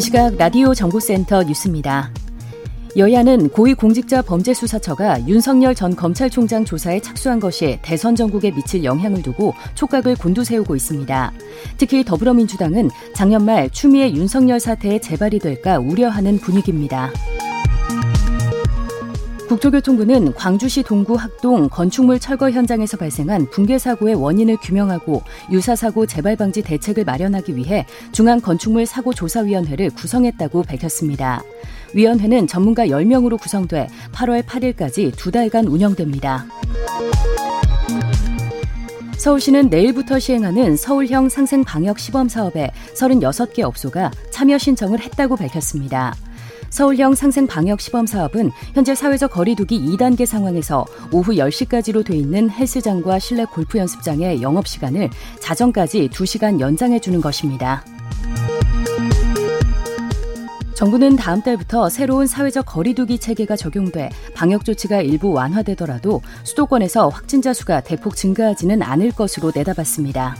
이 시각 라디오 정보센터 뉴스입니다. 여야는 고위공직자범죄수사처가 윤석열 전 검찰총장 조사에 착수한 것이 대선 전국에 미칠 영향을 두고 촉각을 곤두세우고 있습니다. 특히 더불어민주당은 작년 말 추미애 윤석열 사태에 재발이 될까 우려하는 분위기입니다. 국토교통부는 광주시 동구 학동 건축물 철거 현장에서 발생한 붕괴 사고의 원인을 규명하고 유사 사고 재발 방지 대책을 마련하기 위해 중앙 건축물 사고 조사 위원회를 구성했다고 밝혔습니다. 위원회는 전문가 10명으로 구성돼 8월 8일까지 두 달간 운영됩니다. 서울시는 내일부터 시행하는 서울형 상생 방역 시범 사업에 36개 업소가 참여 신청을 했다고 밝혔습니다. 서울형 상생 방역 시범 사업은 현재 사회적 거리두기 2단계 상황에서 오후 10시까지로 돼 있는 헬스장과 실내 골프 연습장의 영업 시간을 자정까지 2시간 연장해 주는 것입니다. 정부는 다음 달부터 새로운 사회적 거리두기 체계가 적용돼 방역 조치가 일부 완화되더라도 수도권에서 확진자 수가 대폭 증가하지는 않을 것으로 내다봤습니다.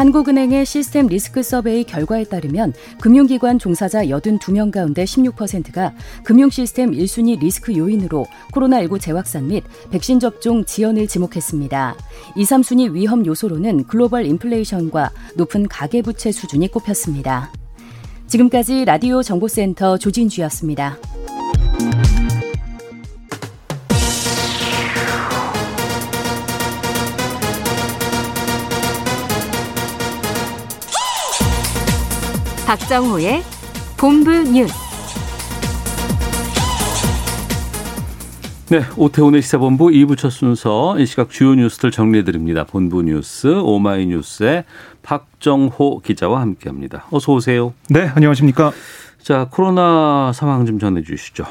한국은행의 시스템 리스크 서베이 결과에 따르면 금융기관 종사자 82명 가운데 16%가 금융시스템 1순위 리스크 요인으로 코로나19 재확산 및 백신 접종 지연을 지목했습니다. 2, 3순위 위험 요소로는 글로벌 인플레이션과 높은 가계부채 수준이 꼽혔습니다. 지금까지 라디오 정보센터 조진주였습니다. 박정호의 본부 뉴스. 네, 오태훈의 시사본부 2부 첫 순서 이 시각 주요 뉴스들 정리해드립니다. 본부 뉴스 오마이뉴스의 박정호 기자와 함께합니다. 어서 오세요. 네, 안녕하십니까. 자, 코로나 상황 좀 전해주시죠.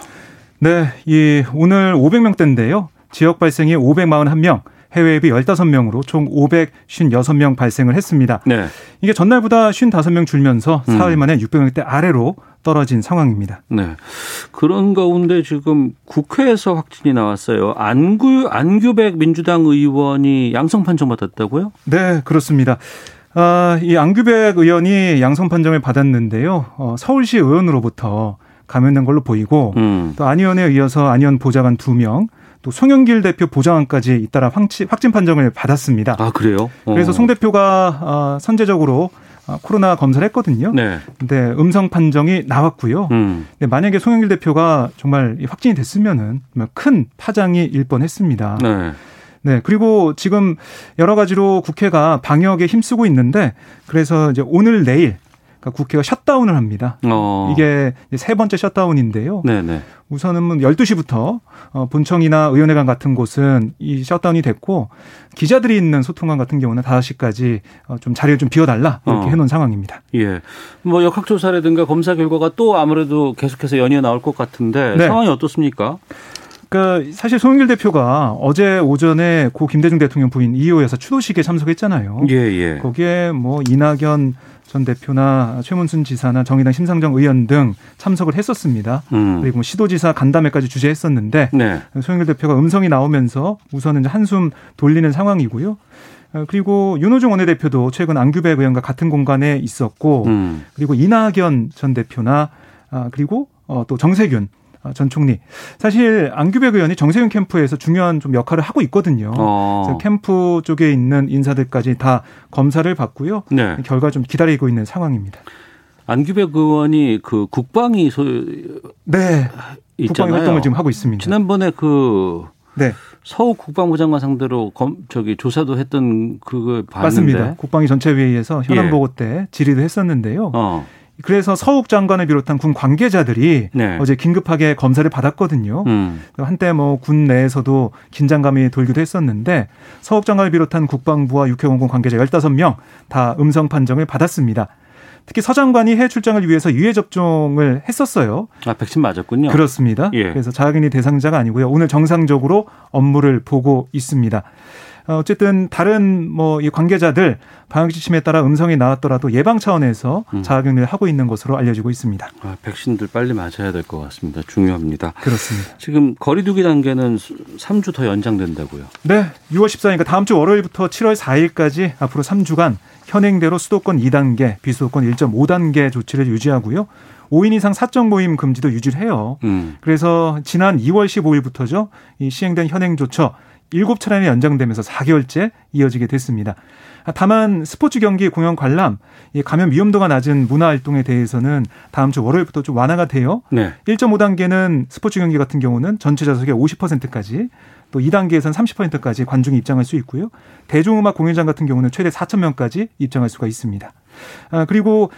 네, 이 오늘 500명대인데요. 지역 발생이 541명, 해외 앱이 15명으로 총 556명 발생을 했습니다. 네. 이게 전날보다 55명 줄면서 음. 사흘 만에 600명대 아래로 떨어진 상황입니다. 네. 그런 가운데 지금 국회에서 확진이 나왔어요. 안구 안규백 민주당 의원이 양성 판정 받았다고요? 네, 그렇습니다. 아, 이 안규백 의원이 양성 판정을 받았는데요. 어, 서울시 의원으로부터 감염된 걸로 보이고 음. 또안 의원에 이어서 안 의원 보좌관 2명, 또 송영길 대표 보좌관까지 잇따라 확진 판정을 받았습니다. 아 그래요? 어. 그래서 송 대표가 어, 선제적으로 어, 코로나 검사를 했거든요. 네. 근데 음성 판정이 나왔고요. 음. 근데 만약에 송영길 대표가 정말 확진이 됐으면은 큰 파장이 일 뻔했습니다. 네. 네. 그리고 지금 여러 가지로 국회가 방역에 힘쓰고 있는데 그래서 이제 오늘 내일 그러니까 국회가 셧다운을 합니다. 어. 이게 세 번째 셧다운인데요. 네네. 우선은 뭐 12시부터 어, 본청이나 의원회관 같은 곳은 이 셧다운이 됐고 기자들이 있는 소통관 같은 경우는 5시까지 어, 좀 자리를 좀 비워달라 이렇게 어. 해놓은 상황입니다. 예. 뭐 역학조사라든가 검사 결과가 또 아무래도 계속해서 연이어 나올 것 같은데 네. 상황이 어떻습니까? 그러니까 사실 송영길 대표가 어제 오전에 고 김대중 대통령 부인 이호에서 추도식에 참석했잖아요. 예, 예. 거기에 뭐 이낙연 전 대표나 최문순 지사나 정의당 심상정 의원 등 참석을 했었습니다. 음. 그리고 뭐 시도지사 간담회까지 주재했었는데 네. 송영길 대표가 음성이 나오면서 우선은 한숨 돌리는 상황이고요. 어, 그리고 윤호중 원내대표도 최근 안규백 의원과 같은 공간에 있었고 음. 그리고 이낙연 전 대표나 아, 그리고 어, 또 정세균 아, 전 총리. 사실 안규백 의원이 정세윤 캠프에서 중요한 좀 역할을 하고 있거든요. 어. 캠프 쪽에 있는 인사들까지 다 검사를 받고요. 네. 결과 좀 기다리고 있는 상황입니다. 안규백 의원이 그 국방위 소 네. 국방위 활동을 지금 하고 있습니다. 지난번에 그 네. 서욱 국방부 장관 상대로 검, 저기 조사도 했던 그걸 봤는데 맞습니다. 국방위 전체 회의에서 현안 보고 때 질의도 했었는데요. 어. 그래서 서욱 장관을 비롯한 군 관계자들이 네. 어제 긴급하게 검사를 받았거든요. 음. 한때 뭐 군 내에서도 긴장감이 돌기도 했었는데 서욱 장관을 비롯한 국방부와 육해공군 관계자 15명 다 음성 판정을 받았습니다. 특히 서 장관이 해외 출장을 위해서 유해 접종을 했었어요. 아, 백신 맞았군요. 그렇습니다. 예. 그래서 자가격리 대상자가 아니고요. 오늘 정상적으로 업무를 보고 있습니다. 어, 어쨌든 다른 뭐 이 관계자들 방역 지침에 따라 음성이 나왔더라도 예방 차원에서 음. 자가격리를 하고 있는 것으로 알려지고 있습니다. 아, 백신들 빨리 맞아야 될 것 같습니다. 중요합니다. 그렇습니다. 지금 거리두기 단계는 3주 더 연장된다고요? 네, 6월 14일니까 다음 주 월요일부터 7월 4일까지 앞으로 3주간 현행대로 수도권 2단계, 비수도권 1.5단계 조치를 유지하고요. 5인 이상 사적 모임 금지도 유지를 해요. 음. 그래서 지난 2월 15일부터죠. 이 시행된 현행 조처 7차례나 연장되면서 4개월째 이어지게 됐습니다. 다만 스포츠 경기, 공연 관람, 감염 위험도가 낮은 문화 활동에 대해서는 다음 주 월요일부터 좀 완화가 돼요. 네. 1.5단계는 스포츠 경기 같은 경우는 전체 좌석의 50%까지 또 2단계에서는 30%까지 관중이 입장할 수 있고요. 대중음악 공연장 같은 경우는 최대 4천 명까지 입장할 수가 있습니다. 아, 그리고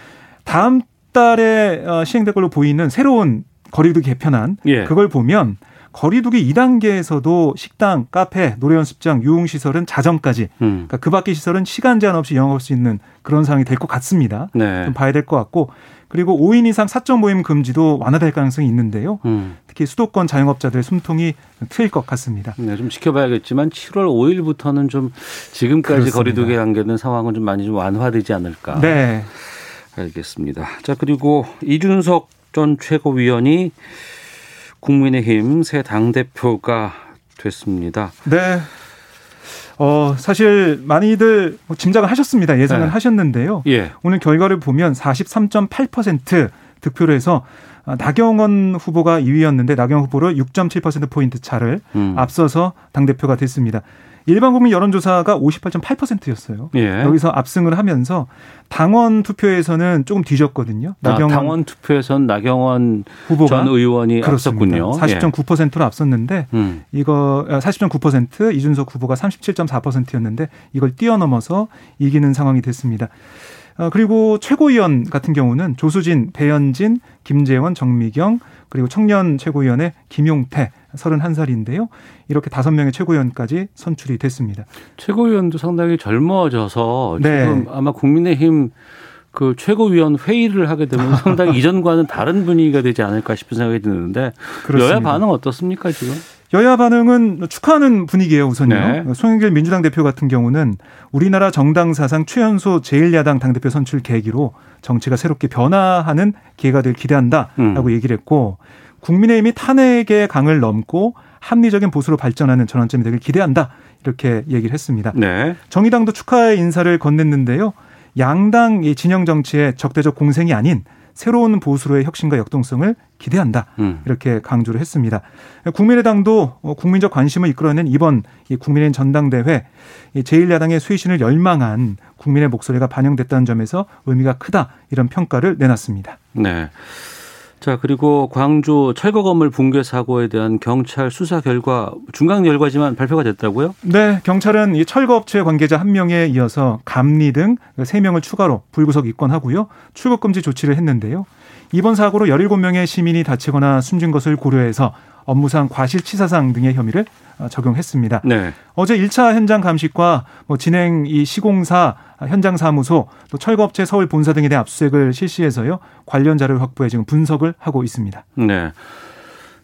다음 달에 어, 시행될 걸로 보이는 새로운 거리두기 개편안 예. 그걸 보면 거리두기 2단계에서도 식당, 카페, 노래 연습장, 유흥 시설은 자정까지 음. 그러니까 그 밖의 시설은 시간 제한 없이 영업할 수 있는 그런 상황이 될 것 같습니다. 네. 좀 봐야 될 것 같고 그리고 5인 이상 사적 모임 금지도 완화될 가능성이 있는데요. 음. 특히 수도권 자영업자들의 숨통이 트일 것 같습니다. 네, 좀 지켜봐야겠지만 7월 5일부터는 좀 지금까지. 거리두기 관계된 상황은 좀 많이 좀 완화되지 않을까. 네. 알겠습니다. 자, 그리고 이준석 전 최고위원이 국민의힘 새 당대표가 됐습니다. 네. 어, 사실 많이들 뭐 짐작을 하셨습니다. 예상을 네. 하셨는데요. 예. 오늘 결과를 보면 43.8% 득표를 해서 나경원 후보가 2위였는데 나경원 후보를 6.7%포인트 차를 음. 앞서서 당 대표가 됐습니다. 일반 국민 여론조사가 58.8%였어요. 예. 여기서 압승을 하면서 당원 투표에서는 조금 뒤졌거든요. 아, 나경원 아, 당원 투표에선 나경원 후보가 전 의원이 그렇습니다. 앞섰군요. 40.9%로 예. 앞섰는데 음. 이거 40.9% 아, 이준석 후보가 37.4%였는데 이걸 뛰어넘어서 이기는 상황이 됐습니다. 어, 그리고 최고위원 같은 경우는 조수진, 배현진, 김재원, 정미경 그리고 청년 최고위원의 김용태 31살인데요. 이렇게 다섯 명의 최고위원까지 선출이 됐습니다. 최고위원도 상당히 젊어져서 네. 지금 아마 국민의힘 그 최고위원 회의를 하게 되면 상당히 이전과는 다른 분위기가 되지 않을까 싶은 생각이 드는데 그렇습니다. 여야 반응 어떻습니까 지금? 여야 반응은 축하하는 분위기예요 우선요. 네. 송영길 민주당 대표 같은 경우는 우리나라 정당 사상 최연소 제1야당 당대표 선출 계기로 정치가 새롭게 변화하는 기회가 될 기대한다라고 음. 얘기를 했고 국민의힘이 탄핵의 강을 넘고 합리적인 보수로 발전하는 전환점이 되길 기대한다 이렇게 얘기를 했습니다. 네. 정의당도 축하의 인사를 건넸는데요. 양당 이 진영 정치의 적대적 공생이 아닌 새로운 보수로의 혁신과 역동성을 기대한다. 음. 이렇게 강조를 했습니다. 국민의당도 국민적 관심을 이끌어낸 이번 국민의힘 전당대회 제1야당의 쇄신을 열망한 국민의 목소리가 반영됐다는 점에서 의미가 크다. 이런 평가를 내놨습니다. 네. 자, 그리고 광주 철거 건물 붕괴 사고에 대한 경찰 수사 결과 중간 결과지만 발표가 됐다고요? 네, 경찰은 이 철거 업체 관계자 한 명에 이어서 감리 등 세 명을 추가로 불구속 입건하고요. 출국 금지 조치를 했는데요. 이번 사고로 17명의 시민이 다치거나 숨진 것을 고려해서 업무상 과실치사상 등의 혐의를 어, 적용했습니다. 네. 어제 1차 현장 감식과 뭐 진행 이 시공사 현장 사무소 또 철거업체 서울 본사 등에 대한 압수수색을 실시해서요 관련 자료를 확보해 지금 분석을 하고 있습니다. 네.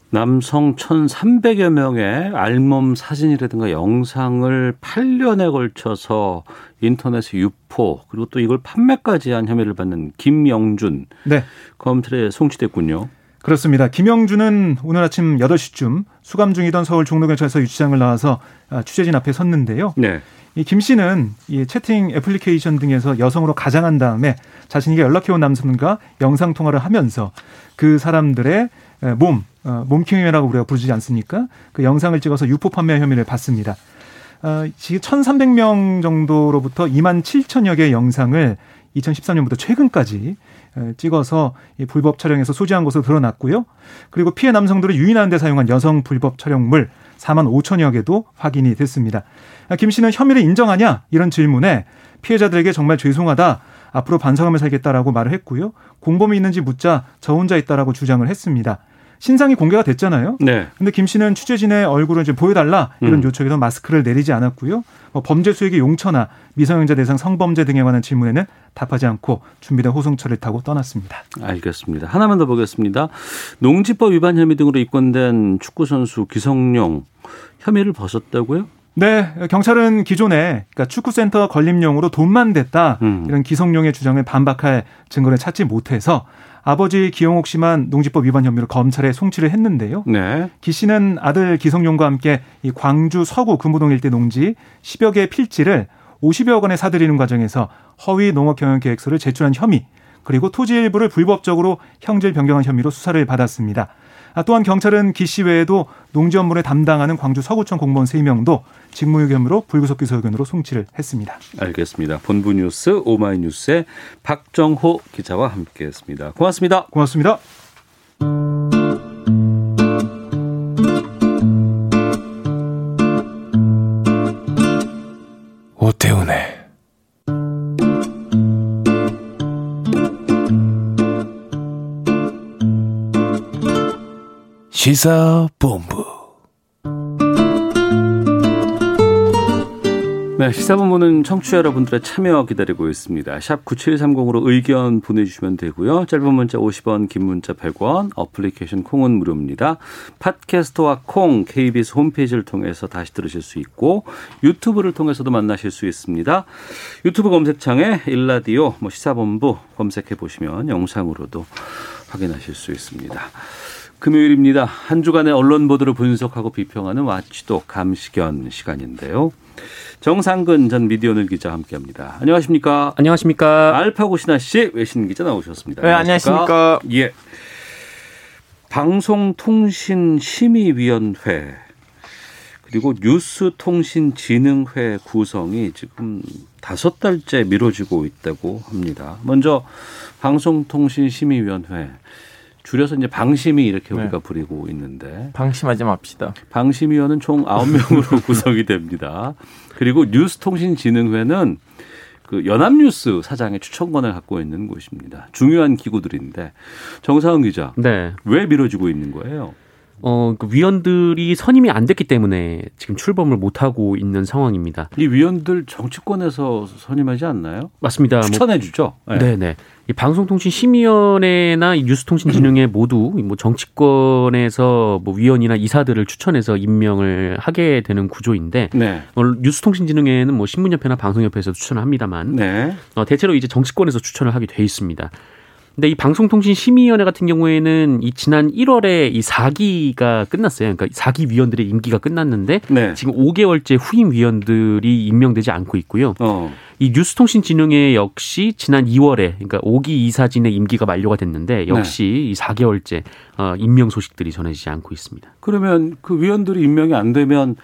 남성 1,300여 명의 알몸 사진이라든가 영상을 8년에 걸쳐서 인터넷에 유포 그리고 또 이걸 판매까지 한 혐의를 받는 김영준 네. 검찰에 송치됐군요. 그렇습니다. 김영준은 오늘 아침 8시쯤 수감 중이던 서울 종로경찰서 유치장을 나와서 아, 취재진 앞에 섰는데요. 네. 이 김 씨는 이 채팅 애플리케이션 등에서 여성으로 가장한 다음에 자신에게 연락해온 남성과 영상 통화를 하면서 그 사람들의 몸, 어, 몸킹이라고 우리가 부르지 않습니까? 그 영상을 찍어서 유포 판매 혐의를 받습니다. 어, 지금 1,300명 정도로부터 2만 7천여 개의 영상을 2013년부터 최근까지 찍어서 불법 촬영에서 소지한 것으로 드러났고요. 그리고 피해 남성들을 유인하는 데 사용한 여성 불법 촬영물 4만 5천여 개도 확인이 됐습니다. 김 씨는 혐의를 인정하냐 이런 질문에 피해자들에게 정말 죄송하다. 앞으로 반성하며 살겠다라고 말을 했고요. 공범이 있는지 묻자 저 혼자 있다라고 주장을 했습니다. 신상이 공개가 됐잖아요. 네. 근데 김 씨는 취재진의 얼굴을 이제 보여달라 이런 음. 요청에서 마스크를 내리지 않았고요. 뭐 범죄 수익의 용처나 미성년자 대상 성범죄 등에 관한 질문에는 답하지 않고 준비된 호송차를 타고 떠났습니다. 알겠습니다. 하나만 더 보겠습니다. 농지법 위반 혐의 등으로 입건된 축구 선수 기성용 혐의를 벗었다고요? 네, 경찰은 기존에 그러니까 축구센터 건립용으로 돈만 댔다 음. 이런 기성용의 주장을 반박할 증거를 찾지 못해서 아버지 기영옥 씨만 농지법 위반 혐의로 검찰에 송치를 했는데요. 네. 기 씨는 아들 기성용과 함께 이 광주 서구 금호동 일대 농지 10여 개의 필지를 50여 원에 사들이는 과정에서 허위 농업 경영 계획서를 제출한 혐의 그리고 토지 일부를 불법적으로 형질 변경한 혐의로 수사를 받았습니다. 아, 또한 경찰은 기 씨 외에도 농지 업무를 담당하는 광주 서구청 공무원 3명도 직무유기 혐의로 불구속 기소 의견으로 송치를 했습니다. 알겠습니다. 본부 뉴스 오마이뉴스의 박정호 기자와 함께했습니다. 고맙습니다. 고맙습니다. 오태훈의 시사본부 네, 시사본부는 청취자 여러분들의 참여 기다리고 있습니다. 샵 9730으로 의견 보내주시면 되고요. 짧은 문자 50원, 긴 문자 100원, 어플리케이션 콩은 무료입니다. 팟캐스트와 콩, KBS 홈페이지를 통해서 다시 들으실 수 있고 유튜브를 통해서도 만나실 수 있습니다. 유튜브 검색창에 일라디오, 뭐 시사본부 검색해 보시면 영상으로도 확인하실 수 있습니다. 금요일입니다. 한 주간의 언론 보도를 분석하고 비평하는 와치도 감시견 시간인데요. 정상근 전 미디어널 기자 함께합니다. 안녕하십니까? 안녕하십니까? 알파고 신하 씨 외신 기자 나오셨습니다. 네, 안녕하십니까? 예. 방송통신심의위원회 그리고 뉴스통신진흥회 구성이 지금 다섯 달째 미뤄지고 있다고 합니다. 먼저 방송통신심의위원회 줄여서 이제 방심이 이렇게 네. 우리가 부리고 있는데 방심하지 맙시다. 방심위원은 총 아홉 명으로 구성이 됩니다. 그리고 뉴스통신진흥회는 그 연합뉴스 사장의 추천권을 갖고 있는 곳입니다. 중요한 기구들인데 정상은 기자, 네. 왜 미뤄지고 있는 거예요? 어, 그 위원들이 선임이 안 됐기 때문에 지금 출범을 못 하고 있는 상황입니다. 이 위원들 정치권에서 선임하지 않나요? 맞습니다. 뭐 추천해 주죠. 네. 네, 네. 이 방송통신심의위원회나 뉴스통신진흥회 모두 뭐 정치권에서 뭐 위원이나 이사들을 추천해서 임명을 하게 되는 구조인데 네. 어, 뉴스통신진흥회는 뭐 신문협회나 방송협회에서 추천을 합니다만 네. 어, 대체로 이제 정치권에서 추천을 하게 돼 있습니다. 근데 이 방송통신심의위원회 같은 경우에는 이 지난 1월에 이 4기가 끝났어요. 그러니까 4기 위원들의 임기가 끝났는데 네. 지금 5개월째 후임 위원들이 임명되지 않고 있고요. 어. 이 뉴스통신진흥회 역시 지난 2월에 그러니까 5기 이사진의 임기가 만료가 됐는데 역시 네. 이 4개월째 어, 임명 소식들이 전해지지 않고 있습니다. 그러면 그 위원들이 임명이 안 되면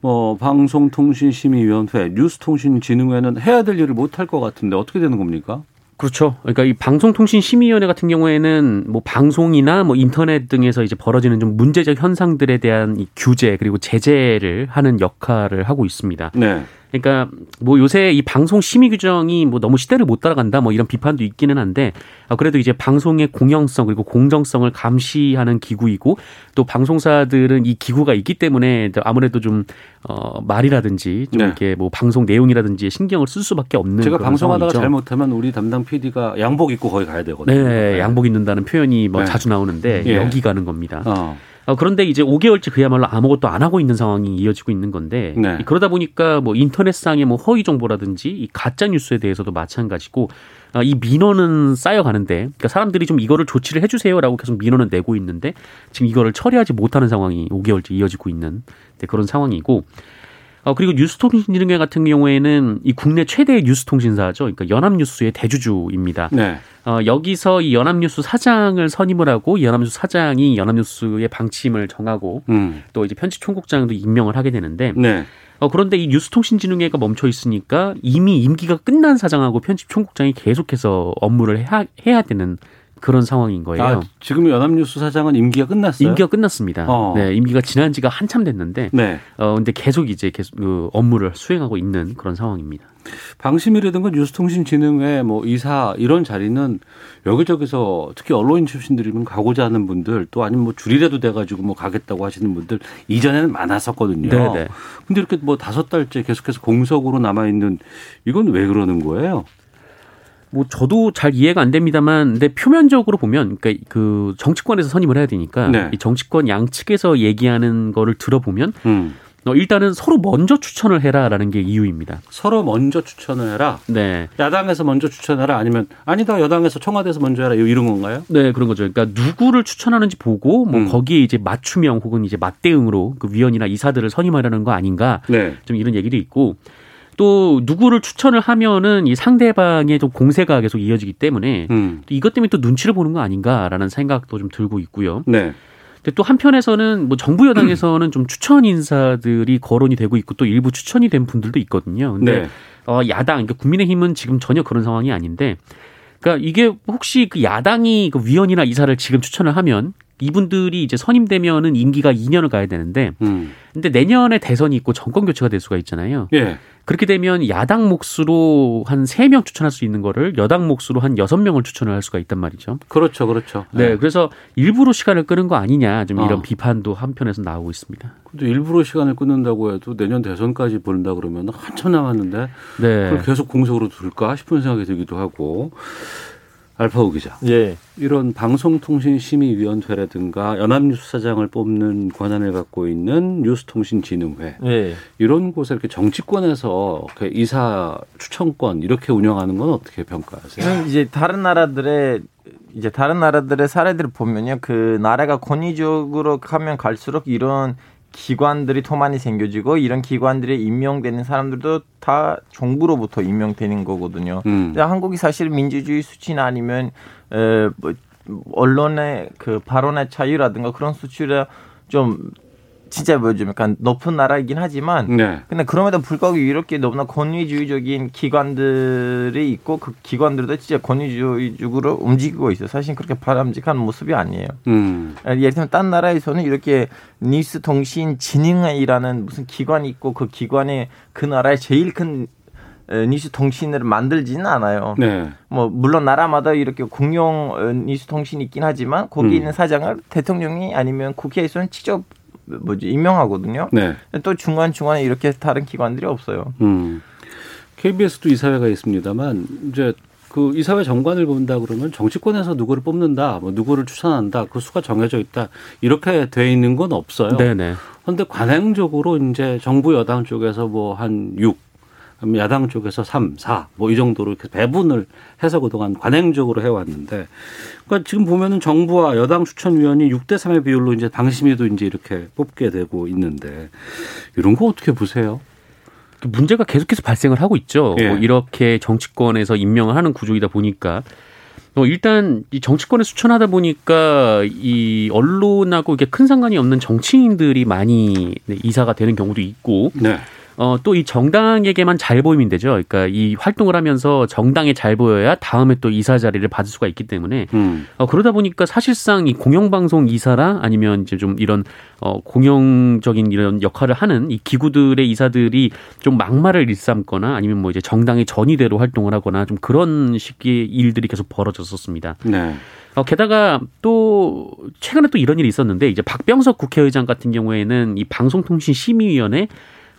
뭐 방송통신심의위원회, 뉴스통신진흥회는 해야 될 일을 못 할 것 같은데 어떻게 되는 겁니까? 그렇죠. 그러니까 이 방송통신심의위원회 같은 경우에는 뭐 방송이나 뭐 인터넷 등에서 이제 벌어지는 좀 문제적 현상들에 대한 이 규제 그리고 제재를 하는 역할을 하고 있습니다. 네. 그러니까 뭐 요새 이 방송 심의 규정이 뭐 너무 시대를 못 따라간다 뭐 이런 비판도 있기는 한데 어, 그래도 이제 방송의 공영성 그리고 공정성을 감시하는 기구이고 또 방송사들은 이 기구가 있기 때문에 아무래도 좀 어, 말이라든지 좀 네. 이렇게 뭐 방송 내용이라든지 신경을 쓸 수밖에 없는 제가 방송하다가 상황이죠. 잘못하면 우리 담당 PD가 양복 입고 거기 가야 되거든요. 네, 네. 양복 입는다는 표현이 뭐 네. 자주 나오는데 예. 여기 가는 겁니다. 어. 어, 그런데 이제 5개월째 그야말로 아무것도 안 하고 있는 상황이 이어지고 있는 건데 네. 그러다 보니까 뭐 인터넷상의 뭐 허위 정보라든지 이 가짜 뉴스에 대해서도 마찬가지고 어, 이 민원은 쌓여가는데 그러니까 사람들이 좀 이거를 조치를 해주세요라고 계속 민원을 내고 있는데 지금 이거를 처리하지 못하는 상황이 5개월째 이어지고 있는 네, 그런 상황이고 어, 그리고 뉴스통신진흥회 같은 경우에는 이 국내 최대의 뉴스통신사죠. 그러니까 연합뉴스의 대주주입니다. 네. 어, 여기서 이 연합뉴스 사장을 선임을 하고 이 연합뉴스 사장이 연합뉴스의 방침을 정하고 음. 또 이제 편집총국장도 임명을 하게 되는데 네. 어, 그런데 이 뉴스통신진흥회가 멈춰 있으니까 이미 임기가 끝난 사장하고 편집총국장이 계속해서 업무를 해야, 해야 되는 그런 상황인 거예요. 아, 지금 연합뉴스 사장은 임기가 끝났어요? 임기가 끝났습니다. 어. 네, 임기가 지난 지가 한참 됐는데, 네. 어, 근데 계속 이제 계속 그 업무를 수행하고 있는 그런 상황입니다. 방심이라든가 뉴스통신진흥회 뭐 이사 이런 자리는 여기저기서 특히 언론인 출신들이면 가고자 하는 분들 또 아니면 뭐 줄이라도 돼가지고 뭐 가겠다고 하시는 분들 이전에는 많았었거든요. 네네. 근데 이렇게 뭐 다섯 달째 계속해서 공석으로 남아 있는 이건 왜 그러는 거예요? 뭐 저도 잘 이해가 안 됩니다만, 근데 표면적으로 보면, 그러니까 그 정치권에서 선임을 해야 되니까 네. 이 정치권 양측에서 얘기하는 거를 들어보면. 음. 어, 일단은 서로 먼저 추천을 해라라는 게 이유입니다. 서로 먼저 추천을 해라. 네. 야당에서 먼저 추천해라 아니면 아니다 여당에서 청와대에서 먼저 해라 이런 건가요? 네 그런 거죠. 그러니까 누구를 추천하는지 보고 뭐 음. 거기에 이제 맞춤형 혹은 이제 맞대응으로 그 위원이나 이사들을 선임하려는 거 아닌가. 네. 좀 이런 얘기도 있고 또 누구를 추천을 하면은 이 상대방의 좀 공세가 계속 이어지기 때문에 음. 이것 때문에 또 눈치를 보는 거 아닌가라는 생각도 좀 들고 있고요. 네. 근데 또 한편에서는 뭐 정부 여당에서는 좀 추천 인사들이 거론이 되고 있고 또 일부 추천이 된 분들도 있거든요. 근데 네. 어 야당 그러니까 국민의힘은 지금 전혀 그런 상황이 아닌데 그러니까 이게 혹시 그 야당이 그 위원이나 이사를 지금 추천을 하면 이분들이 이제 선임되면은 임기가 2년을 가야 되는데, 음. 근데 내년에 대선이 있고 정권 교체가 될 수가 있잖아요. 예. 그렇게 되면 야당 몫으로 한 3명 추천할 수 있는 거를 여당 몫으로 한 6명을 추천을 할 수가 있단 말이죠. 그렇죠. 그렇죠. 네. 네. 그래서 일부러 시간을 끄는 거 아니냐 좀 이런 어. 비판도 한편에서 나오고 있습니다. 근데 일부러 시간을 끊는다고 해도 내년 대선까지 보는다 그러면 한참 남았는데 네. 그걸 계속 공석으로 둘까 싶은 생각이 들기도 하고 알파고 기자. 예. 이런 방송통신심의위원회라든가 연합뉴스 사장을 뽑는 권한을 갖고 있는 뉴스통신진흥회. 예. 이런 곳에 이렇게 정치권에서 이사 추천권 이렇게 운영하는 건 어떻게 평가하세요? 이제 다른 나라들의 이제 다른 나라들의 사례들을 보면요. 그 나라가 권위적으로 가면 갈수록 이런 기관들이 더 많이 생겨지고 이런 기관들이 임명되는 사람들도 다 정부로부터 임명되는 거거든요. 음. 한국이 사실 민주주의 수치나 아니면 에, 뭐 언론의 그 발언의 자유라든가 그런 수치를 좀 진짜 뭐좀 약간 높은 나라이긴 하지만 네. 근데 그럼에도 불구하고 이렇게 너무나 권위주의적인 기관들이 있고 그 기관들도 진짜 권위주의적으로 움직이고 있어요. 사실 그렇게 바람직한 모습이 아니에요. 음. 예를 들면 딴 나라에서는 이렇게 뉴스 통신 진흥회라는 무슨 기관이 있고 그 기관에 그 나라의 제일 큰 뉴스 통신을 만들지는 않아요. 네. 뭐 물론 나라마다 이렇게 공용 뉴스 통신이 있긴 하지만 거기 음. 있는 사장을 대통령이 아니면 국회에서는 직접 뭐지 임명하거든요. 네. 또 중간 중간에 이렇게 다른 기관들이 없어요. 음. KBS도 이사회가 있습니다만 이제 그 이사회 정관을 본다 그러면 정치권에서 누구를 뽑는다, 뭐 누구를 추천한다, 그 수가 정해져 있다 이렇게 돼 있는 건 없어요. 네네. 그런데 관행적으로 이제 정부 여당 쪽에서 뭐 한 6, 야당 쪽에서 3, 4, 뭐 이 정도로 이렇게 배분을 해서 그동안 관행적으로 해왔는데, 그러니까 지금 보면은 정부와 여당 추천위원이 6대 3의 비율로 이제 당심위도 이제 이렇게 뽑게 되고 있는데, 이런 거 어떻게 보세요? 그 문제가 계속해서 발생을 하고 있죠. 예. 뭐 이렇게 정치권에서 임명을 하는 구조이다 보니까. 어, 일단 이 정치권에 추천하다 보니까 이 언론하고 이게 큰 상관이 없는 정치인들이 많이 네, 이사가 되는 경우도 있고 네. 어, 또 이 정당에게만 잘 보이면 되죠. 그러니까 이 활동을 하면서 정당에 잘 보여야 다음에 또 이사 자리를 받을 수가 있기 때문에 음. 어, 그러다 보니까 사실상 이 공영방송 이사라 아니면 이제 좀 이런 어, 공영적인 이런 역할을 하는 이 기구들의 이사들이 좀 막말을 일삼거나 아니면 뭐 이제 정당의 전위대로 활동을 하거나 좀 그런 식의 일들이 계속 벌어졌었습니다. 네. 어, 게다가 또 최근에 또 이런 일이 있었는데 이제 박병석 국회의장 같은 경우에는 이 방송통신심의위원회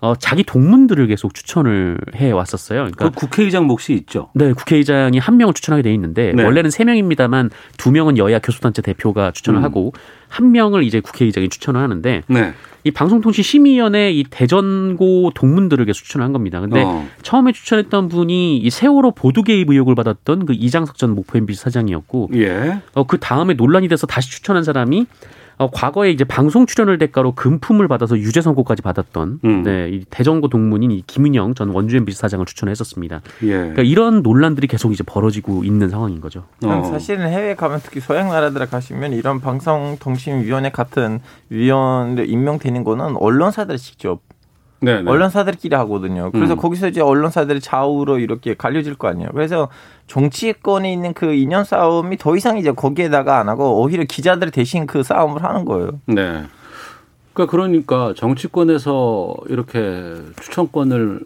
어, 자기 동문들을 계속 추천을 해 왔었어요. 그러니까 그 국회의장 몫이 있죠. 네, 국회의장이 한 명을 추천하게 돼 있는데 네. 원래는 세 명입니다만 두 명은 여야 교수단체 대표가 추천을 음. 하고 한 명을 이제 국회의장이 추천을 하는데 네. 이 방송통신 심의위원회 이 대전고 동문들을 계속 추천을 한 겁니다. 근데 어. 처음에 추천했던 분이 이 세월호 보도 개입 의혹을 받았던 그 이장석 전 목포 MBC 사장이었고, 예. 어, 그 다음에 논란이 돼서 다시 추천한 사람이 어, 과거에 이제 방송 출연을 대가로 금품을 받아서 유죄 선고까지 받았던 음. 네, 이 대전고 동문인 이 김은영 전 원주 MBC 사장을 추천했었습니다. 예. 그러니까 이런 논란들이 계속 이제 벌어지고 있는 상황인 거죠. 어. 사실은 해외 가면 특히 서양 나라들에 가시면 이런 방송통신위원회 같은 위원회 임명되는 거는 언론사들이 직접 네네. 네. 언론사들끼리 하거든요. 그래서 음. 거기서 이제 언론사들이 좌우로 이렇게 갈려질 거 아니에요. 그래서 정치권에 있는 그 인연 싸움이 더 이상 이제 거기에다가 안 하고 오히려 기자들이 대신 그 싸움을 하는 거예요. 네. 그러니까 그러니까 정치권에서 이렇게 추천권을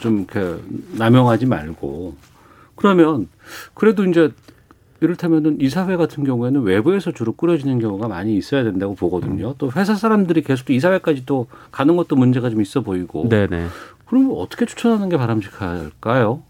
좀 이렇게 남용하지 말고 그러면 그래도 이제 이를테면은 이사회 같은 경우에는 외부에서 주로 꾸려지는 경우가 많이 있어야 된다고 보거든요. 또 회사 사람들이 계속 또 이사회까지 또 가는 것도 문제가 좀 있어 보이고. 네네. 그럼 어떻게 추천하는 게 바람직할까요?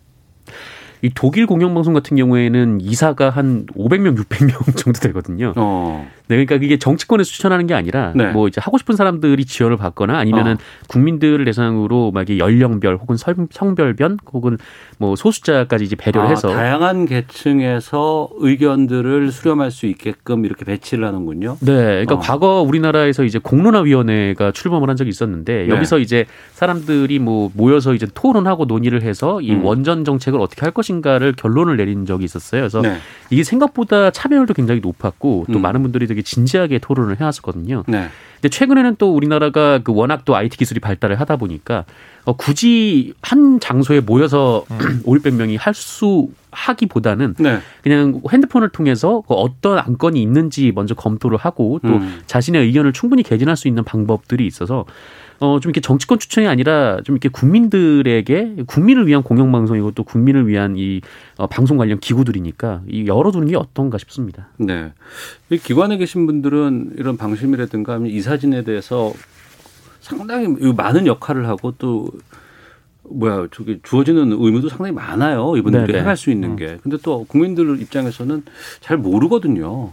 이 독일 공영방송 같은 경우에는 이사가 한 500명, 600명 정도 되거든요. 어. 네, 그러니까 그게 정치권에서 추천하는 게 아니라 네. 뭐 이제 하고 싶은 사람들이 지원을 받거나 아니면은 어. 국민들을 대상으로 막 연령별 혹은 성별변 혹은 뭐 소수자까지 이제 배려를 아, 해서 다양한 계층에서 의견들을 수렴할 수 있게끔 이렇게 배치를 하는군요. 네, 그러니까 어. 과거 우리나라에서 이제 공론화위원회가 출범을 한 적이 있었는데 네. 여기서 이제 사람들이 뭐 모여서 이제 토론하고 논의를 해서 이 음. 원전 정책을 어떻게 할 것 인가를 결론을 내린 적이 있었어요. 그래서 네. 이게 생각보다 참여율도 굉장히 높았고 또 음. 많은 분들이 되게 진지하게 토론을 해왔었거든요. 네. 근데 최근에는 또 우리나라가 그 워낙 또 IT 기술이 발달을 하다 보니까 어, 굳이 한 장소에 모여서 음. 5, 600명이 할 수 하기보다는 네. 그냥 핸드폰을 통해서 그 어떤 안건이 있는지 먼저 검토를 하고 또 음. 자신의 의견을 충분히 개진할 수 있는 방법들이 있어서 어, 좀 이렇게 정치권 추천이 아니라 좀 이렇게 국민들에게 국민을 위한 공영방송이고 또 국민을 위한 이 어, 방송 관련 기구들이니까 이 열어두는 게 어떤가 싶습니다. 네. 이 기관에 계신 분들은 이런 방심이라든가 이 사진에 대해서 상당히 많은 역할을 하고 또 뭐야 저기 주어지는 의무도 상당히 많아요 이분들이 네네. 해갈 수 있는 음. 게 근데 또 국민들 입장에서는 잘 모르거든요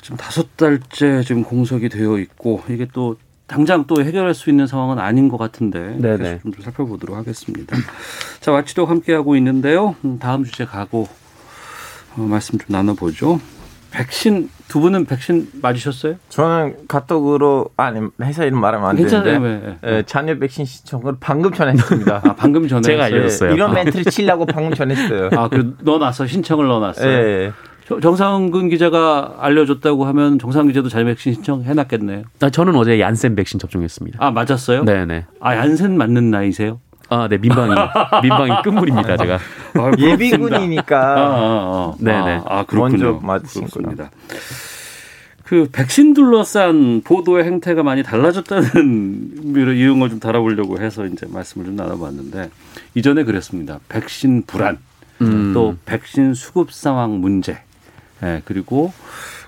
지금 다섯 달째 지금 공석이 되어 있고 이게 또 당장 또 해결할 수 있는 상황은 아닌 것 같은데 네네. 좀 살펴보도록 하겠습니다. 자 와치도 함께 하고 있는데요. 음, 다음 주제 가고 어, 말씀 좀 나눠보죠. 백신 두 분은 백신 맞으셨어요? 저는 카톡으로 아니 회사 이름 말하면 안 되는데 네. 예, 자녀 백신 신청을 방금 전했습니다. 아 방금 전에 제가 알려줬어요. 예, 이런 멘트를 치려고 방금 전했어요. 아그 넣어놨어 신청을 넣어놨어요. 예. 정상근 기자가 알려줬다고 하면 정상 기자도 자녀 백신 신청해놨겠네요. 아, 저는 어제 얀센 백신 접종했습니다. 아 맞았어요? 네네. 아 얀센 맞는 나이세요? 아, 네, 민방위. 민방위 끝물입니다, 제가. 아, 예비군이니까. 아, 아, 아. 네네. 아, 아 그렇군요. 먼저 맞습니다. 그 백신 둘러싼 보도의 행태가 많이 달라졌다는 이런 걸좀 다뤄보려고 해서 이제 말씀을 좀 나눠봤는데 이전에 그랬습니다. 백신 불안, 음. 또 백신 수급 상황 문제, 예, 그리고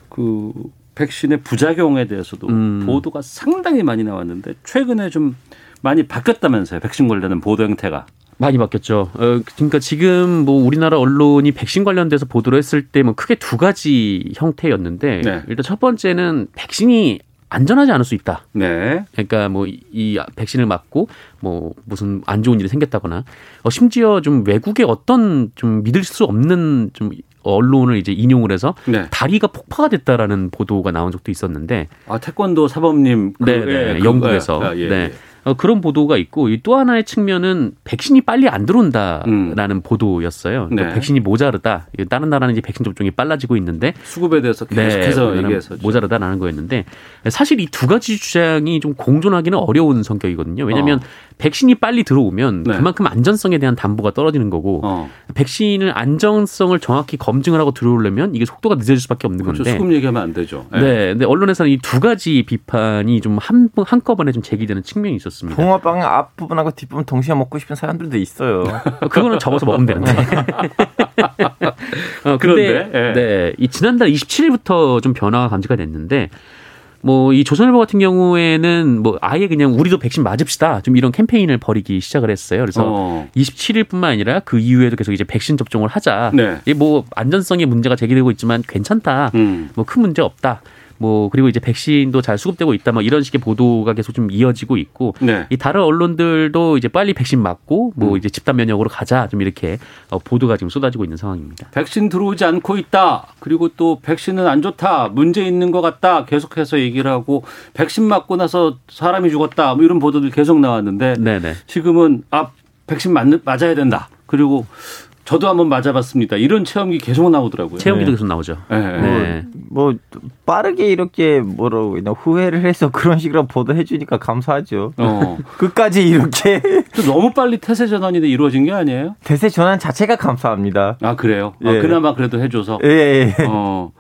그 백신의 부작용에 대해서도 음. 보도가 상당히 많이 나왔는데 최근에 좀 많이 바뀌었다면서요. 백신 관련된 보도 형태가. 많이 바뀌었죠. 어, 그러니까 지금 뭐 우리나라 언론이 백신 관련돼서 보도를 했을 때 뭐 크게 두 가지 형태였는데 네. 일단 첫 번째는 백신이 안전하지 않을 수 있다. 네. 그러니까 뭐 이 백신을 맞고 뭐 무슨 안 좋은 일이 생겼다거나 어, 심지어 좀 외국의 어떤 좀 믿을 수 없는 좀 언론을 이제 인용을 해서 네. 다리가 폭파가 됐다라는 보도가 나온 적도 있었는데 아 태권도 사범님 그, 네, 네, 예, 영국에서 아, 예, 네. 예. 어, 그런 보도가 있고 또 하나의 측면은 백신이 빨리 안 들어온다라는 음. 보도였어요. 그러니까 네. 백신이 모자르다. 다른 나라는 이제 백신 접종이 빨라지고 있는데 수급에 대해서 네, 계속해서 네, 얘기해서 모자르다라는 거였는데 사실 이 두 가지 주장이 좀 공존하기는 어려운 성격이거든요. 왜냐하면 어. 백신이 빨리 들어오면 네. 그만큼 안전성에 대한 담보가 떨어지는 거고 어. 백신을 안정성을 정확히 검증을 하고 들어오려면 이게 속도가 늦어질 수밖에 없는 그렇죠. 건데 수급 얘기하면 안 되죠. 네. 네. 근데 언론에서는 이 두 가지 비판이 좀 한 한꺼번에 좀 제기되는 측면이 있었습니다. 붕어빵 앞부분하고 뒷부분 동시에 먹고 싶은 사람들도 있어요. 그거는 접어서 먹으면 되는데. 어, 근데 네. 네. 이 지난달 27일부터 좀 변화가 감지가 됐는데 뭐 이 조선일보 같은 경우에는 뭐 아예 그냥 우리도 백신 맞읍시다 좀 이런 캠페인을 벌이기 시작을 했어요. 그래서 어. 27일뿐만 아니라 그 이후에도 계속 이제 백신 접종을 하자. 네. 뭐 안전성의 문제가 제기되고 있지만 괜찮다. 음. 뭐큰 문제 없다. 뭐 그리고 이제 백신도 잘 수급되고 있다 뭐 이런 식의 보도가 계속 좀 이어지고 있고 네. 이 다른 언론들도 이제 빨리 백신 맞고 뭐 음. 이제 집단 면역으로 가자 좀 이렇게 어, 보도가 지금 쏟아지고 있는 상황입니다. 백신 들어오지 않고 있다. 그리고 또 백신은 안 좋다. 문제 있는 것 같다. 계속해서 얘기를 하고 백신 맞고 나서 사람이 죽었다. 뭐 이런 보도들 계속 나왔는데 네네. 지금은 아 백신 맞는 맞아야 된다. 그리고 저도 한번 맞아봤습니다. 이런 체험기 계속 나오더라고요. 체험기도 네. 계속 나오죠. 네. 네. 뭐, 뭐, 빠르게 이렇게 뭐라고 후회를 해서 그런 식으로 보도해 주니까 감사하죠. 어. 끝까지 이렇게 너무 빨리 태세 전환이 이루어진 게 아니에요? 태세 전환 자체가 감사합니다. 아 그래요? 아, 예. 아, 그나마 그래도 해줘서. 예. 예. 어.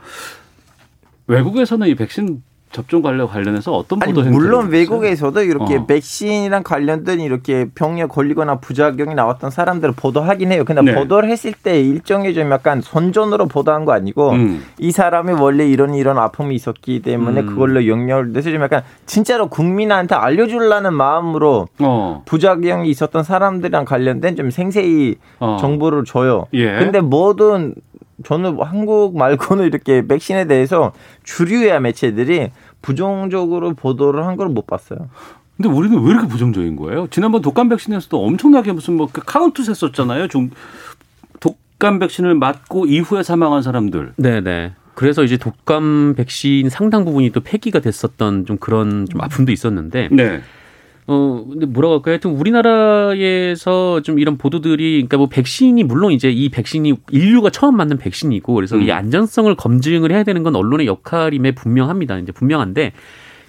외국에서는 이 백신 접종 관련 관련해서 어떤 보도 아니, 물론 외국에서도 이렇게 어. 백신이랑 관련된 이렇게 병에 걸리거나 부작용이 나왔던 사람들을 보도하긴 해요. 근데 네. 보도를 했을 때 일종의 좀 약간 선전으로 보도한 거 아니고 음. 이 사람이 원래 이런 이런 아픔이 있었기 때문에 음. 그걸로 연결돼서 좀 약간 진짜로 국민한테 알려주려는 마음으로 어. 부작용이 있었던 사람들이랑 관련된 좀 생생히 어. 정보를 줘요. 예. 근데 모든 저는 한국 말고는 이렇게 백신에 대해서 주류의 매체들이 부정적으로 보도를 한 걸 못 봤어요. 근데 우리는 왜 이렇게 부정적인 거예요? 지난번 독감 백신에서도 엄청나게 무슨 뭐 그 카운트 셌었잖아요. 좀 독감 백신을 맞고 이후에 사망한 사람들. 네네. 그래서 이제 독감 백신 상당 부분이 또 폐기가 됐었던 좀 그런 좀 아픔도 있었는데. 네. 어, 근데 뭐라고 할까요? 하여튼 우리나라에서 좀 이런 보도들이, 그러니까 뭐 백신이, 물론 이제 이 백신이 인류가 처음 맞는 백신이고, 그래서 음. 이 안전성을 검증을 해야 되는 건 언론의 역할임에 분명합니다. 이제 분명한데,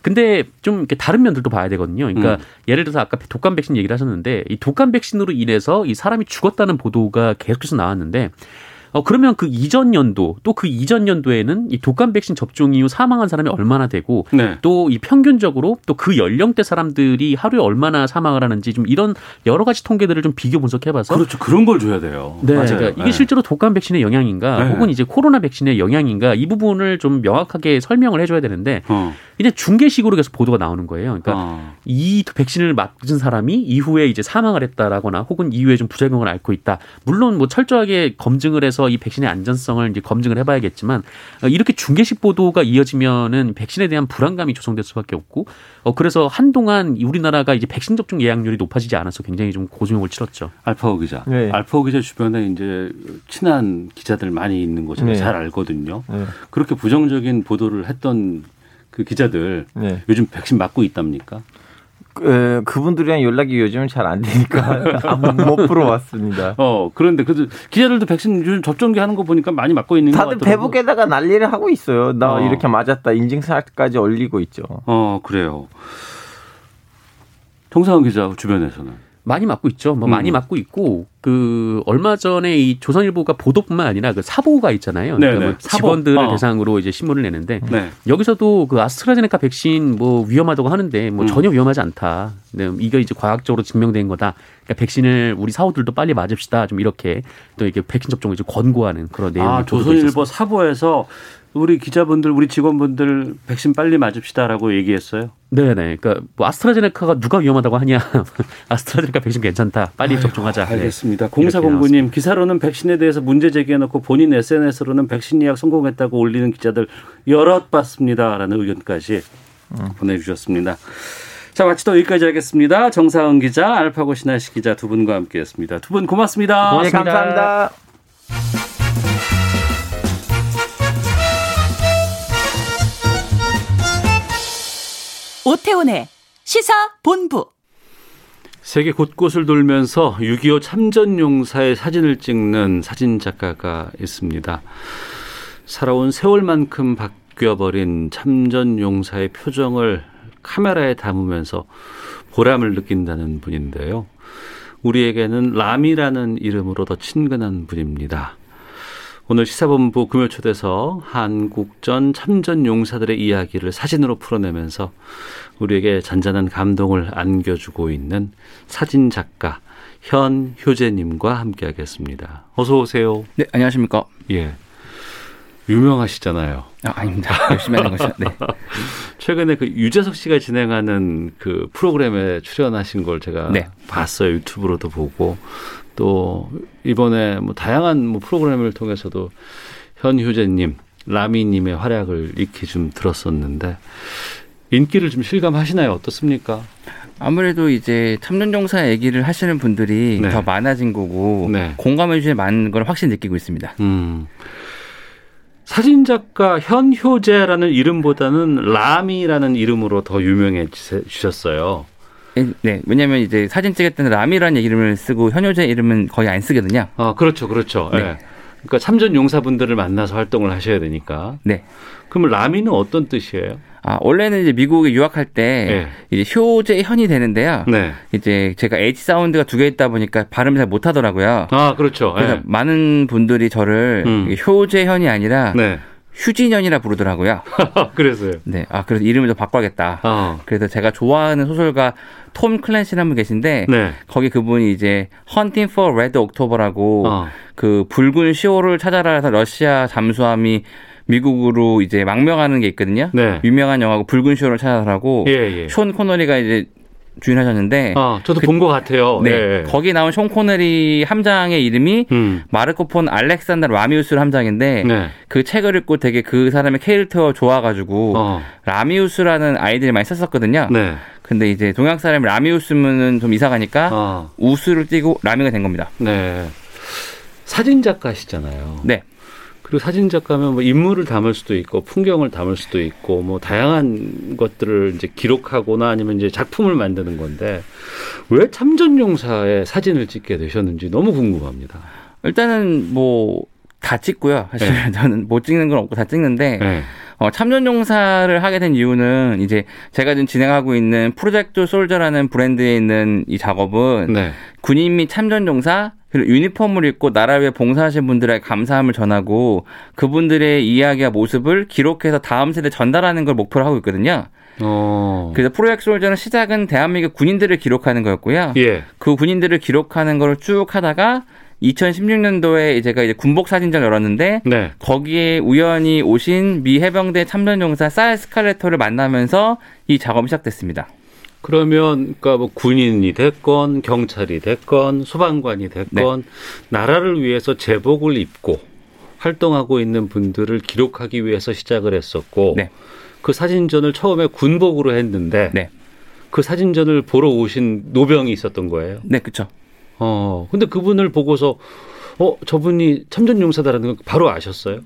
근데 좀 이렇게 다른 면들도 봐야 되거든요. 그러니까 음. 예를 들어서 아까 독감 백신 얘기를 하셨는데, 이 독감 백신으로 인해서 이 사람이 죽었다는 보도가 계속해서 나왔는데, 어, 그러면 그 이전 연도 또 그 이전 연도에는 이 독감 백신 접종 이후 사망한 사람이 얼마나 되고 네. 또이 평균적으로 또 그 연령대 사람들이 하루에 얼마나 사망을 하는지 좀 이런 여러 가지 통계들을 좀 비교 분석해봐서 그렇죠 그런 걸 줘야 돼요. 네, 맞아요. 그러니까 이게 네. 실제로 독감 백신의 영향인가 네. 혹은 이제 코로나 백신의 영향인가 이 부분을 좀 명확하게 설명을 해줘야 되는데 어. 이제 중계식으로 계속 보도가 나오는 거예요. 그러니까 어. 이 백신을 맞은 사람이 이후에 이제 사망을 했다라거나 혹은 이후에 좀 부작용을 앓고 있다. 물론 뭐 철저하게 검증을 해서 이 백신의 안전성을 이제 검증을 해봐야겠지만 어, 이렇게 중계식 보도가 이어지면은 백신에 대한 불안감이 조성될 수밖에 없고 어 그래서 한동안 우리나라가 이제 백신 접종 예약률이 높아지지 않아서 굉장히 좀 고중을 치렀죠. 알파오 기자. 네. 알파오 기자 주변에 이제 친한 기자들 많이 있는 거 제가 네. 잘 알거든요. 네. 그렇게 부정적인 보도를 했던 그 기자들 네. 요즘 백신 맞고 있답니까? 그, 그분들이랑 연락이 요즘은 잘안 되니까 못 풀어왔습니다. 어 그런데 그 기자들도 백신 요즘 접종기 하는 거 보니까 많이 맞고 있는 다들 페북에다가 난리를 하고 있어요. 나 어. 이렇게 맞았다 인증사까지 올리고 있죠. 어 그래요. 정상훈 기자 주변에서는 많이 맞고 있죠. 뭐 음. 많이 맞고 있고 그 얼마 전에 이 조선일보가 보도뿐만 아니라 그 사보가 있잖아요. 그러니까 뭐 직원들을 어. 대상으로 이제 신문을 내는데 네. 여기서도 그 아스트라제네카 백신 뭐 위험하다고 하는데 뭐 음. 전혀 위험하지 않다. 네, 이거 이제 과학적으로 증명된 거다. 그러니까 백신을 우리 사호들도 빨리 맞읍시다. 좀 이렇게 또 이렇게 백신 접종을 이제 권고하는 그런 내용. 아 조선일보 사보에서 우리 기자분들, 우리 직원분들 백신 빨리 맞읍시다라고 얘기했어요. 네네. 그러니까 뭐 아스트라제네카가 누가 위험하다고 하냐. 아스트라제네카 백신 괜찮다. 빨리 접종하자. 네. 알겠습니다. 네. 공사공부님 기사로는 백신에 대해서 문제 제기해놓고 본인 SNS로는 백신 예약 성공했다고 올리는 기자들 여럿 봤습니다라는 의견까지 음. 보내주셨습니다. 자, 마치도 여기까지 하겠습니다. 정사은 기자, 알파고 신하시 기자 두 분과 함께했습니다. 두 분 고맙습니다. 고맙습니다. 네, 감사합니다. 오태훈의 시사 본부. 세계 곳곳을 돌면서 6.25 참전용사의 사진을 찍는 사진 작가가 있습니다. 살아온 세월만큼 바뀌어버린 참전용사의 표정을 카메라에 담으면서 보람을 느낀다는 분인데요. 우리에게는 람이라는 이름으로 더 친근한 분입니다. 오늘 시사본부 금요 초대서 한국전 참전 용사들의 이야기를 사진으로 풀어내면서 우리에게 잔잔한 감동을 안겨주고 있는 사진 작가 현효재님과 함께하겠습니다. 어서 오세요. 네, 안녕하십니까. 예. 유명하시잖아요. 아, 아닙니다. 열심히 하는 거죠. 네. 최근에 그 유재석 씨가 진행하는 그 프로그램에 출연하신 걸 제가 네. 봤어요. 유튜브로도 보고 또 이번에 뭐 다양한 뭐 프로그램을 통해서도 현효재님, 라미님의 활약을 익히 좀 들었었는데 인기를 좀 실감하시나요? 어떻습니까? 아무래도 이제 참전용사 얘기를 하시는 분들이 네. 더 많아진 거고 네. 공감해 주시는 많은 걸 확실히 느끼고 있습니다. 음. 사진작가 현효재라는 이름보다는 라미라는 이름으로 더 유명해지셨어요. 네, 왜냐면 이제 사진 찍을 때는 라미라는 이름을 쓰고 현효재 이름은 거의 안 쓰거든요. 아, 그렇죠, 그렇죠. 네. 네. 그러니까 참전 용사분들을 만나서 활동을 하셔야 되니까. 네. 그럼 라미는 어떤 뜻이에요? 아, 원래는 이제 미국에 유학할 때 네. 이제 효재현이 되는데요. 네. 이제 제가 H 사운드가 두 개 있다 보니까 발음을 잘 못 하더라고요. 아, 그렇죠. 그래서 네. 많은 분들이 저를 음. 효재현이 아니라 네. 휴진현이라 부르더라고요. 그래서요. 네. 아, 그래서 이름을 좀 바꿔야겠다. 어. 그래서 제가 좋아하는 소설가 톰 클랜시라는 분 계신데 네. 거기 그분이 이제 Hunting for Red October라고 어. 그 붉은 10월을 찾아라 해서 러시아 잠수함이 미국으로 이제 망명하는 게 있거든요. 네. 유명한 영화고 붉은 10월을 찾아라고 예, 예. 숀 코너리가 이제 주인하셨는데 아, 저도 그, 본것 같아요. 네, 네. 거기 나온 숀 코너리 함장의 이름이 음. 마르코 폰 알렉산더 라미우스 함장인데 네. 그 책을 읽고 되게 그 사람의 캐릭터 좋아가지고 어. 라미우스라는 아이들이 많이 썼었거든요. 네. 근데 이제 동양 사람이 라미우스면은 좀 이상하니까 어. 우스를 띄고 라미가 된 겁니다. 네. 사진 작가시잖아요. 네. 그리고 사진 작가면 뭐 인물을 담을 수도 있고 풍경을 담을 수도 있고 뭐 다양한 것들을 이제 기록하거나 아니면 이제 작품을 만드는 건데 왜 참전용사의 사진을 찍게 되셨는지 너무 궁금합니다. 일단은 뭐 다 찍고요. 사실 네. 저는 못 찍는 건 없고 다 찍는데 네. 어, 참전용사를 하게 된 이유는 이제 제가 지금 진행하고 있는 프로젝트 솔저라는 브랜드에 있는 이 작업은 네. 군인 및 참전용사 그리고 유니폼을 입고 나라 위해 봉사하신 분들의 감사함을 전하고 그분들의 이야기와 모습을 기록해서 다음 세대 전달하는 걸 목표로 하고 있거든요. 어. 그래서 프로젝트 솔저는 시작은 대한민국 군인들을 기록하는 거였고요. 예. 그 군인들을 기록하는 걸 쭉 하다가 2016년도에 제가 이제 군복 사진전 열었는데 네. 거기에 우연히 오신 미 해병대 참전용사 사일 스칼레토를 만나면서 이 작업이 시작됐습니다. 그러면 그러니까 뭐 군인이 됐건 경찰이 됐건 소방관이 됐건 네. 나라를 위해서 제복을 입고 활동하고 있는 분들을 기록하기 위해서 시작을 했었고 네. 그 사진전을 처음에 군복으로 했는데 네. 그 사진전을 보러 오신 노병이 있었던 거예요. 네, 그렇죠. 어, 근데 그분을 보고서 어, 저분이 참전용사다라는 걸 바로 아셨어요?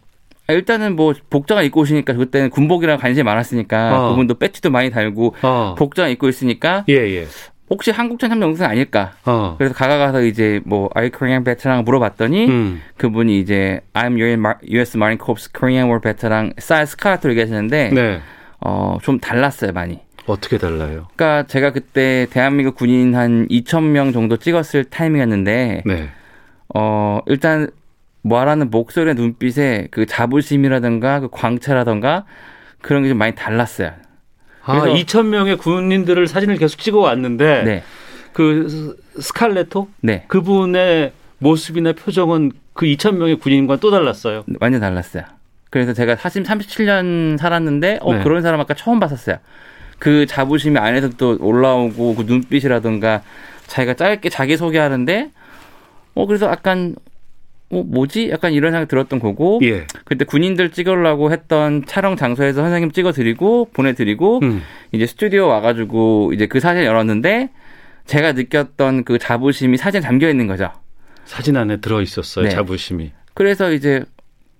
아, 일단은 뭐 복장을 입고 오시니까 그때는 군복이랑 관심이 많았으니까 어. 그분도 배지도 많이 달고 어. 복장 입고 있으니까 예, 예. 혹시 한국전 참전용사 아닐까? 어. 그래서 가가가서 이제 뭐 Are you Korean veteran 물어봤더니 음. 그분이 이제 I'm U.S. Marine Corps Korean War veteran 쌀 스카라토 얘기하시는데 네. 어, 좀 달랐어요 많이. 어떻게 달라요? 그러니까 제가 그때 대한민국 군인 한 2천 명 정도 찍었을 타이밍이었는데 네. 어 일단 말하는 목소리와 눈빛에 그 자부심이라든가 그 광채라든가 그런 게 좀 많이 달랐어요. 아, 2천 명의 군인들을 사진을 계속 찍어 왔는데 네. 그 스칼레토 네. 그분의 모습이나 표정은 그 2천 명의 군인과 또 달랐어요. 완전 달랐어요. 그래서 제가 사실 37년 살았는데 어 네. 그런 사람 아까 처음 봤었어요. 그 자부심이 안에서 또 올라오고 그 눈빛이라든가 자기가 짧게 자기 소개하는데 어 그래서 약간 어, 뭐지? 약간 이런 생각 들었던 거고. 예. 그때 군인들 찍으려고 했던 촬영 장소에서 선생님 찍어드리고, 보내드리고, 음. 이제 스튜디오 와가지고, 이제 그 사진 열었는데, 제가 느꼈던 그 자부심이 사진에 담겨 있는 거죠. 사진 안에 들어 있었어요, 네. 자부심이. 그래서 이제,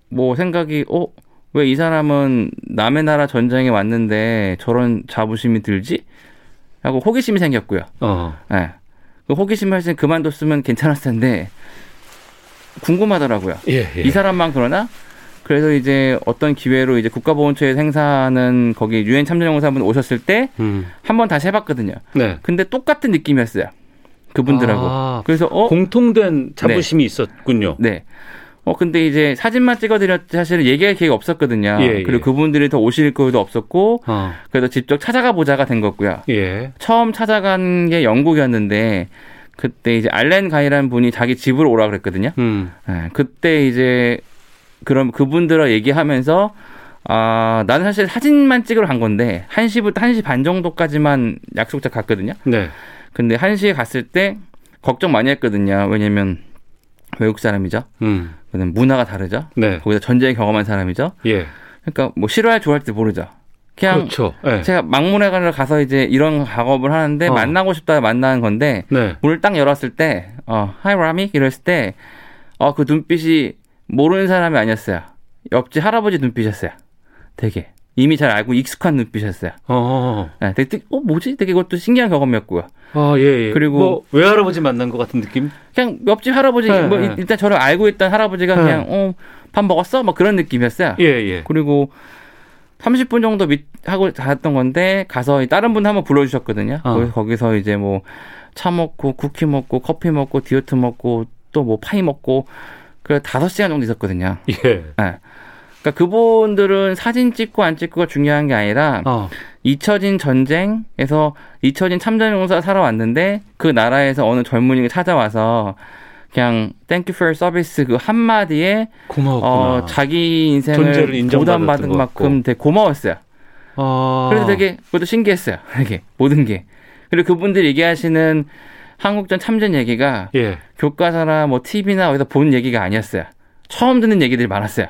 뭐 생각이, 어, 왜 이 사람은 남의 나라 전쟁에 왔는데 저런 자부심이 들지? 하고 호기심이 생겼고요. 어. 네. 그 호기심을 할때 그만뒀으면 괜찮았을 텐데, 궁금하더라고요. 예, 예. 이 사람만 그러나? 그래서 이제 어떤 기회로 이제 국가보훈처에 생사는 거기 유엔 참전용사분 오셨을 때 음. 한번 다시 해봤거든요. 네. 근데 똑같은 느낌이었어요. 그분들하고. 아, 그래서 어 공통된 자부심이 네. 있었군요. 네. 어 근데 이제 사진만 찍어드렸지 사실은 얘기할 기회가 없었거든요. 예, 그리고 예. 그분들이 더 오실 거도 없었고 어. 그래서 직접 찾아가 보자가 된 거고요. 예. 처음 찾아간 게 영국이었는데 그때 이제 알렌 가이라는 분이 자기 집으로 오라 그랬거든요. 음. 네, 그때 이제 그럼 그분들과 얘기하면서 아, 나는 사실 사진만 찍으러 간 건데 1시부터 1시 반 정도까지만 약속자 갔거든요. 네. 근데 1시에 갔을 때 걱정 많이 했거든요. 왜냐면 외국 사람이죠. 음. 문화가 다르죠. 네. 거기서 전쟁 경험한 사람이죠. 예. 그러니까 뭐 싫어할 좋아할 지 모르죠. 그냥 그렇죠. 네. 제가 막문회관을 가서 이제 이런 작업을 하는데 어. 만나고 싶다 만나는 건데 네. 문을 딱 열었을 때 어, 하이 라미 이랬을 때 어, 그 눈빛이 모르는 사람이 아니었어요. 옆집 할아버지 눈빛이었어요. 되게 이미 잘 알고 익숙한 눈빛이었어요. 어. 네, 되게 어 뭐지? 되게 그것도 신기한 경험이었고요. 아 예. 예. 그리고 뭐 외할아버지 만난 것 같은 느낌? 그냥 옆집 할아버지 네, 뭐 네. 일단 저를 알고 있던 할아버지가 네. 그냥 어 밥 먹었어? 뭐 그런 느낌이었어요. 예 예. 그리고 30분 정도 밑 하고 갔던 건데 가서 다른 분 한번 불러주셨거든요. 어. 거기서 이제 뭐 차 먹고 쿠키 먹고 커피 먹고 디저트 먹고 또 뭐 파이 먹고 그 다섯 시간 정도 있었거든요. 예. 네. 그러니까 그분들은 사진 찍고 안 찍고가 중요한 게 아니라 어. 잊혀진 전쟁에서 잊혀진 참전용사 살아왔는데 그 나라에서 어느 젊은이가 찾아와서 그냥 thank you for service 그 한마디에 어, 자기 인생을 보답받은 만큼 되게 고마웠어요. 어. 그래서 되게 그것도 신기했어요. 이게 모든 게. 그리고 그분들이 얘기하시는 한국전 참전 얘기가 예. 교과서나 뭐 TV나 어디서 본 얘기가 아니었어요. 처음 듣는 얘기들이 많았어요.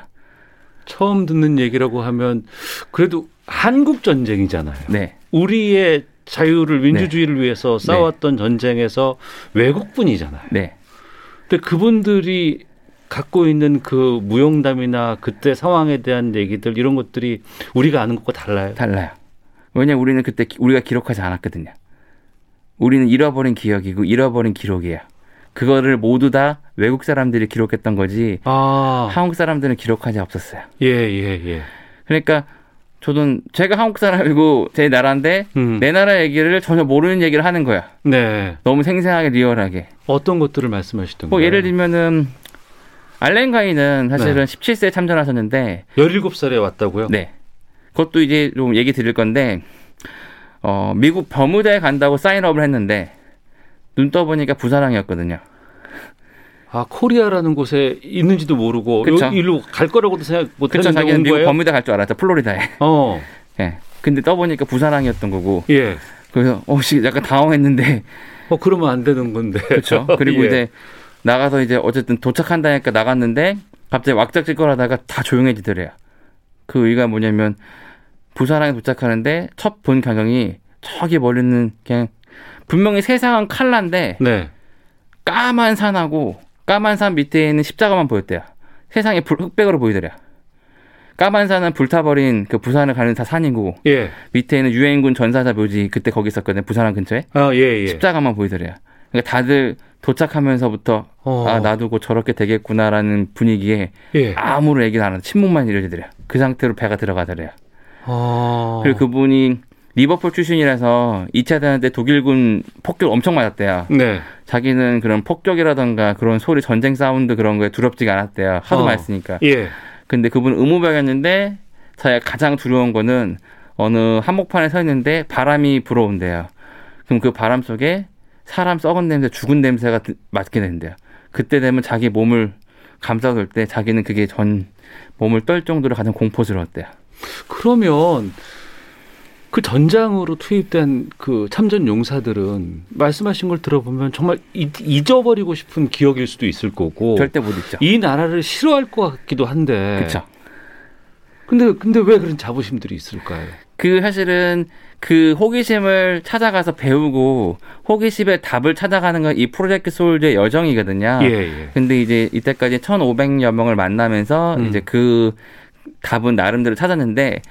처음 듣는 얘기라고 하면 그래도 한국 전쟁이잖아요. 네. 우리의 자유를 민주주의를 네. 위해서 싸웠던 네. 전쟁에서 외국분이잖아요. 네. 근데 그분들이 갖고 있는 그 무용담이나 그때 상황에 대한 얘기들 이런 것들이 우리가 아는 것과 달라요. 달라요. 왜냐 우리는 그때 우리가 기록하지 않았거든요. 우리는 잃어버린 기억이고 잃어버린 기록이에요. 그거를 모두 다 외국 사람들이 기록했던 거지 아. 한국 사람들은 기록하지 없었어요. 예, 예, 예. 그러니까 저도 제가 한국 사람이고 제 나라인데 음. 내 나라 얘기를 전혀 모르는 얘기를 하는 거야. 네. 너무 생생하게 리얼하게. 어떤 것들을 말씀하시던 뭐? 예를 들면은 알렌 가이는 사실은 네. 17세에 참전하셨는데 17살에 왔다고요? 네. 그것도 이제 좀 얘기 드릴 건데 어, 미국 버뮤다에 간다고 sign up을 했는데 눈 떠보니까 부산항이었거든요. 아 코리아라는 곳에 있는지도 모르고 그쵸? 일로 갈 거라고도 생각 못했는데 자기는 미국 버뮤다 갈 줄 알았죠 플로리다에. 어. 예. 근데 떠보니까 부산항이었던 거고. 예. 그래서 어씨 약간 당황했는데. 어 그러면 안 되는 건데. 그렇죠. 그리고 예. 이제 나가서 이제 어쨌든 도착한다니까 나갔는데 갑자기 왁작지껄하다가 다 조용해지더래요. 그 의미가 뭐냐면 부사랑에 도착하는데 첫본 광경이 저기 멀리는 그냥 분명히 세상은 칼라인데 네. 까만 산하고 까만 산 밑에 있는 십자가만 보였대요. 세상에 불, 흑백으로 보이더래요. 까만 산은 불타버린 그 부산을 가는 다 산이고 예. 밑에 있는 유엔군 전사자 묘지 그때 거기 있었거든요. 부산항 근처에. 아, 예, 예. 십자가만 보이더래요. 그러니까 다들 도착하면서부터 어. 아 나도 곧 저렇게 되겠구나라는 분위기에 예. 아무런 얘기도 안 하고 침묵만 이루어지더래요. 그 상태로 배가 들어가더래요. 어. 그리고 그분이 리버풀 출신이라서 2차 대전 때 독일군 폭격 엄청 맞았대요. 네. 자기는 그런 폭격이라던가 그런 소리 전쟁 사운드 그런 거에 두렵지가 않았대요. 하도 어. 맞았으니까. 예. 근데 그분 의무병이었는데 자기가 가장 두려운 거는 어느 한복판에 서 있는데 바람이 불어온대요. 그럼 그 바람 속에 사람 썩은 냄새, 죽은 냄새가 맡게 된대요. 그때 되면 자기 몸을 감싸볼 때 자기는 그게 전 몸을 떨 정도로 가장 공포스러웠대요. 그러면 그 전장으로 투입된 그 참전 용사들은 말씀하신 걸 들어보면 정말 잊어버리고 싶은 기억일 수도 있을 거고 절대 못 잊죠. 이 나라를 싫어할 것 같기도 한데. 그렇죠. 근데 근데 왜 그런 자부심들이 있을까요? 그 사실은 그 호기심을 찾아가서 배우고 호기심의 답을 찾아가는 건 이 프로젝트 소울즈의 여정이거든요. 예, 예. 근데 이제 이때까지 1,500여 명을 만나면서 음. 이제 그 답은 나름대로 찾았는데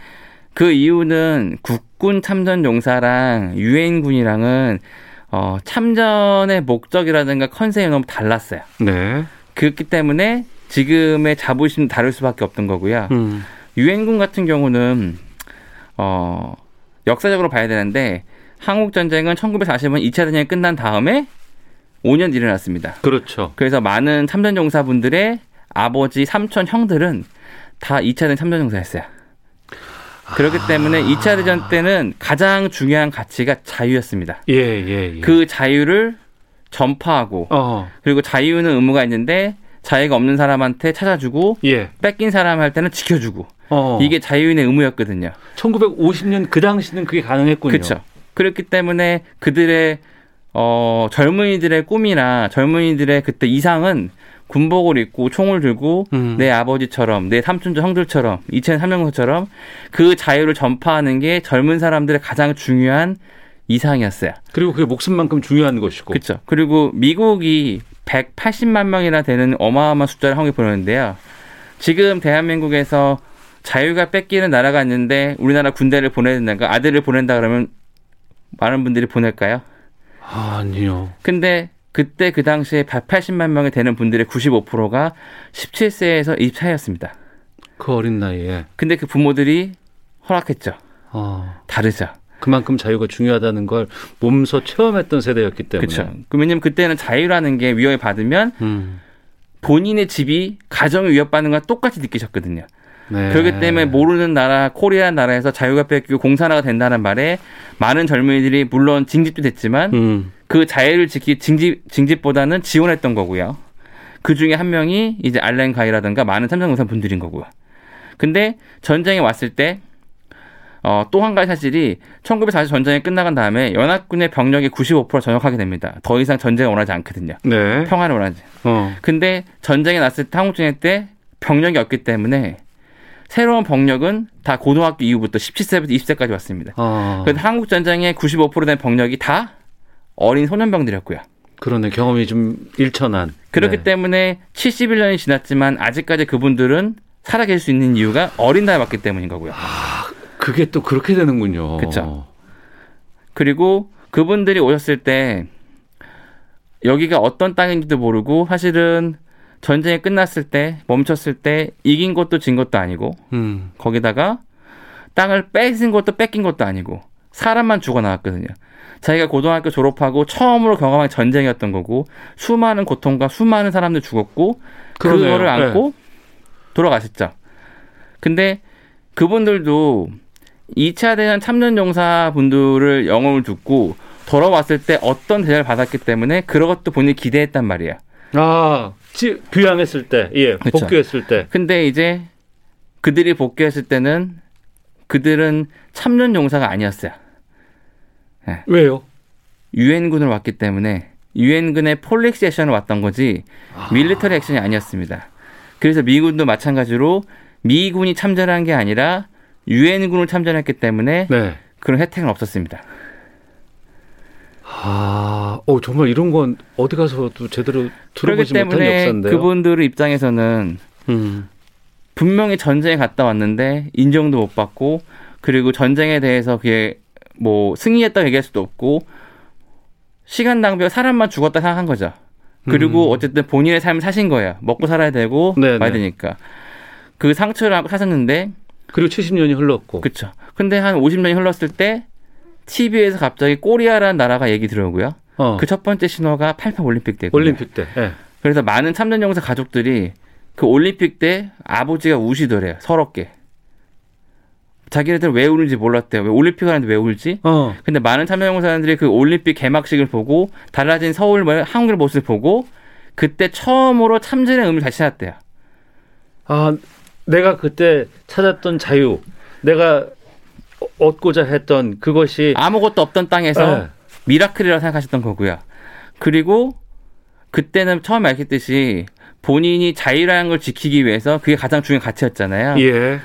그 이유는 국군 참전 용사랑 유엔군이랑은 어, 참전의 목적이라든가 컨셉이 너무 달랐어요. 네. 그렇기 때문에 지금의 자부심 다를 수밖에 없던 거고요. 음. 유엔군 같은 경우는 어, 역사적으로 봐야 되는데 한국 전쟁은 1940년 2차 대전이 끝난 다음에 5년 일어났습니다. 그렇죠. 그래서 많은 참전 용사분들의 아버지, 삼촌, 형들은 다 2차 대전 참전 용사였어요. 그렇기 때문에 2차 대전 때는 가장 중요한 가치가 자유였습니다. 예, 예, 예. 그 자유를 전파하고 어. 그리고 자유는 의무가 있는데 자유가 없는 사람한테 찾아주고 예. 뺏긴 사람 할 때는 지켜주고 어. 이게 자유인의 의무였거든요. 1950년 그 당시는 그게 가능했군요. 그렇죠. 그렇기 때문에 그들의 어 젊은이들의 꿈이나 젊은이들의 그때 이상은 군복을 입고 총을 들고 음. 내 아버지처럼 내 삼촌 형들처럼 이천 삼명서처럼 그 자유를 전파하는 게 젊은 사람들의 가장 중요한 이상이었어요. 그리고 그게 목숨만큼 중요한 것이고. 그렇죠. 그리고 미국이 180만 명이나 되는 어마어마한 숫자를 한국에 보내는데요. 지금 대한민국에서 자유가 뺏기는 나라가 있는데 우리나라 군대를 보내야 된다가 아들을 보낸다 그러면 많은 분들이 보낼까요? 아니요. 근데 그때 그 당시에 180만 명이 되는 분들의 95%가 17세에서 24였습니다. 그 어린 나이에. 근데 그 부모들이 허락했죠. 어. 다르죠. 그만큼 자유가 중요하다는 걸 몸소 체험했던 세대였기 때문에. 그렇죠. 왜냐면 그때는 자유라는 게 위협을 받으면 음. 본인의 집이 가정을 위협받는 건 똑같이 느끼셨거든요. 네. 그렇기 때문에 모르는 나라 코리아 나라에서 자유가 뺏기고 공산화가 된다는 말에 많은 젊은이들이 물론 징집도 됐지만 음. 그 자유를 지키 징집 징집보다는 지원했던 거고요. 그 중에 한 명이 이제 알렌 가이라든가 많은 삼성공사 분들인 거고요. 근데 전쟁이 왔을 때 어, 또 한 가지 사실이 1940 전쟁이 끝나간 다음에 연합군의 병력이 95% 전역하게 됩니다. 더 이상 전쟁을 원하지 않거든요. 네. 평화를 원하지. 어. 근데 전쟁이 났을 때 한국전쟁 때 병력이 없기 때문에 새로운 병력은 다 고등학교 이후부터 17세부터 20세까지 왔습니다. 어. 그래서 한국 전쟁의 95%된 병력이 다 어린 소년병들이었고요. 그러네 경험이 좀 일천한. 그렇기 네. 때문에 71년이 지났지만 아직까지 그분들은 살아계실 수 있는 이유가 어린 나이에 왔기 때문인 거고요. 아, 그게 또 그렇게 되는군요. 그렇죠. 그리고 그분들이 오셨을 때 여기가 어떤 땅인지도 모르고 사실은 전쟁이 끝났을 때 멈췄을 때 이긴 것도 진 것도 아니고 음. 거기다가 땅을 뺏은 것도 뺏긴 것도 아니고 사람만 죽어 나왔거든요. 자기가 고등학교 졸업하고 처음으로 경험한 전쟁이었던 거고 수많은 고통과 수많은 사람들 죽었고 그러네요. 그거를 안고 네. 돌아가셨죠. 근데 그분들도 2차 대전 참전 용사 분들을 영웅을 듣고 돌아왔을 때 어떤 대접을 받았기 때문에 그런 것도 본인이 기대했단 말이에요. 아, 귀향했을 때, 예, 그쵸. 복귀했을 때. 근데 이제 그들이 복귀했을 때는 그들은 참전 용사가 아니었어요. 네. 왜요? 유엔군을 왔기 때문에 유엔군의 폴릭스 액션을 왔던 거지 아. 밀리터리 액션이 아니었습니다. 그래서 미군도 마찬가지로 미군이 참전한 게 아니라 유엔군을 참전했기 때문에 네. 그런 혜택은 없었습니다. 아, 어, 정말 이런 건 어디 가서도 제대로 들어보지 못한 역사인데요. 그분들 입장에서는 음. 분명히 전쟁에 갔다 왔는데 인정도 못 받고 그리고 전쟁에 대해서 그게 뭐 승리했다고 얘기할 수도 없고 시간 낭비와 사람만 죽었다 생각한 거죠. 그리고 음. 어쨌든 본인의 삶을 사신 거예요. 먹고 살아야 되고 네네. 봐야 되니까. 그 상처를 하고 사셨는데 그리고 70년이 흘렀고. 그렇죠. 근데 한 50년이 흘렀을 때 TV에서 갑자기 꼬리아라는 나라가 얘기 들어오고요. 어. 그 첫 번째 신호가 88 올림픽 때고 올림픽 때. 네. 그래서 많은 참전 용사 가족들이 그 올림픽 때 아버지가 우시더래요. 서럽게. 자기네들 왜 우는지 몰랐대요. 왜 올림픽 하는데 왜 울지? 어. 근데 많은 참여용사들이 그 올림픽 개막식을 보고 달라진 서울 뭐 한국의 모습을 보고 그때 처음으로 참전의 의미를 다시 찾았대요. 아, 내가 그때 찾았던 자유, 내가 얻고자 했던 그것이 아무것도 없던 땅에서 네. 미라클이라고 생각하셨던 거고요. 그리고 그때는 처음에 알겠듯이 본인이 자유라는 걸 지키기 위해서 그게 가장 중요한 가치였잖아요. 예.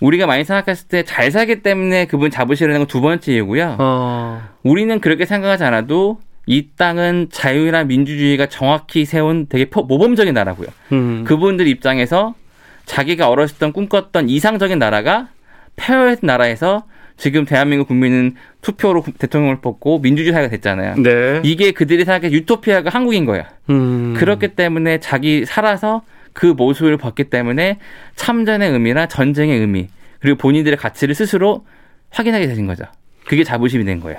우리가 많이 생각했을 때 잘 살기 때문에 그분 잡으시려는 건 두 번째 이유고요. 어. 우리는 그렇게 생각하지 않아도 이 땅은 자유나 민주주의가 정확히 세운 되게 모범적인 나라고요. 음. 그분들 입장에서 자기가 어렸을 때 꿈꿨던 이상적인 나라가 폐허의 나라에서 지금 대한민국 국민은 투표로 대통령을 뽑고 민주주의 사회가 됐잖아요. 네. 이게 그들이 생각해 유토피아가 한국인 거야. 음. 그렇기 때문에 자기 살아서 그 모습을 봤기 때문에 참전의 의미나 전쟁의 의미 그리고 본인들의 가치를 스스로 확인하게 되는 거죠. 그게 자부심이 된 거예요.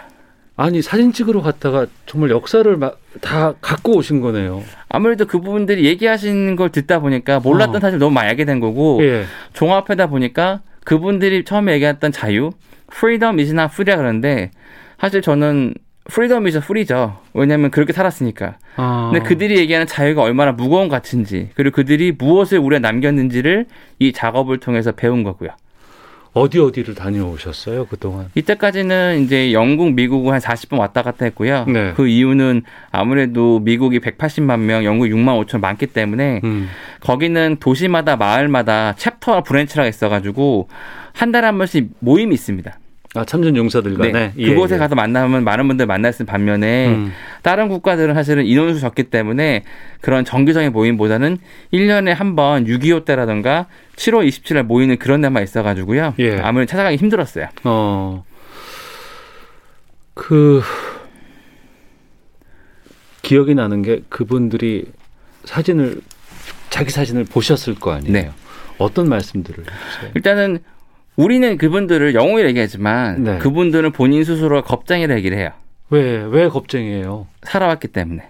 아니 사진 찍으러 갔다가 정말 역사를 다 갖고 오신 거네요. 아무래도 그분들이 얘기하시는 걸 듣다 보니까 몰랐던 어. 사실 너무 많이 알게 된 거고 예. 종합하다 보니까 그분들이 처음에 얘기했던 자유, freedom is not free라 그러는데 사실 저는 freedom is free죠. 왜냐하면 그렇게 살았으니까. 아. 근데 그들이 얘기하는 자유가 얼마나 무거운 가치인지 그리고 그들이 무엇을 우리가 남겼는지를 이 작업을 통해서 배운 거고요. 어디 어디를 다녀오셨어요 그동안? 이때까지는 이제 영국, 미국을 한 40분 왔다 갔다 했고요. 네. 그 이유는 아무래도 미국이 180만 명, 영국 6만 5천 많기 때문에 음. 거기는 도시마다 마을마다 chapter와 branch라가 있어가지고 한 달에 한 번씩 모임이 있습니다. 아 참전 용사들 간에 네. 예, 그곳에 예. 가서 만나면 많은 분들 만났을 반면에 음. 다른 국가들은 사실은 인원수 적기 때문에 그런 정기적인 모임보다는 1년에 한 번 6.25 때라든가 7월 27일 모이는 그런 데만 있어 가지고요. 예. 아무래도 찾아가기 힘들었어요. 어. 그 기억이 나는 게 그분들이 사진을 자기 사진을 보셨을 거 아니에요. 네. 어떤 말씀들을 해주세요? 일단은 우리는 그분들을 영웅이라 얘기하지만 네. 그분들은 본인 스스로가 겁쟁이라 얘기를 해요. 왜, 왜 겁쟁이에요? 살아왔기 때문에.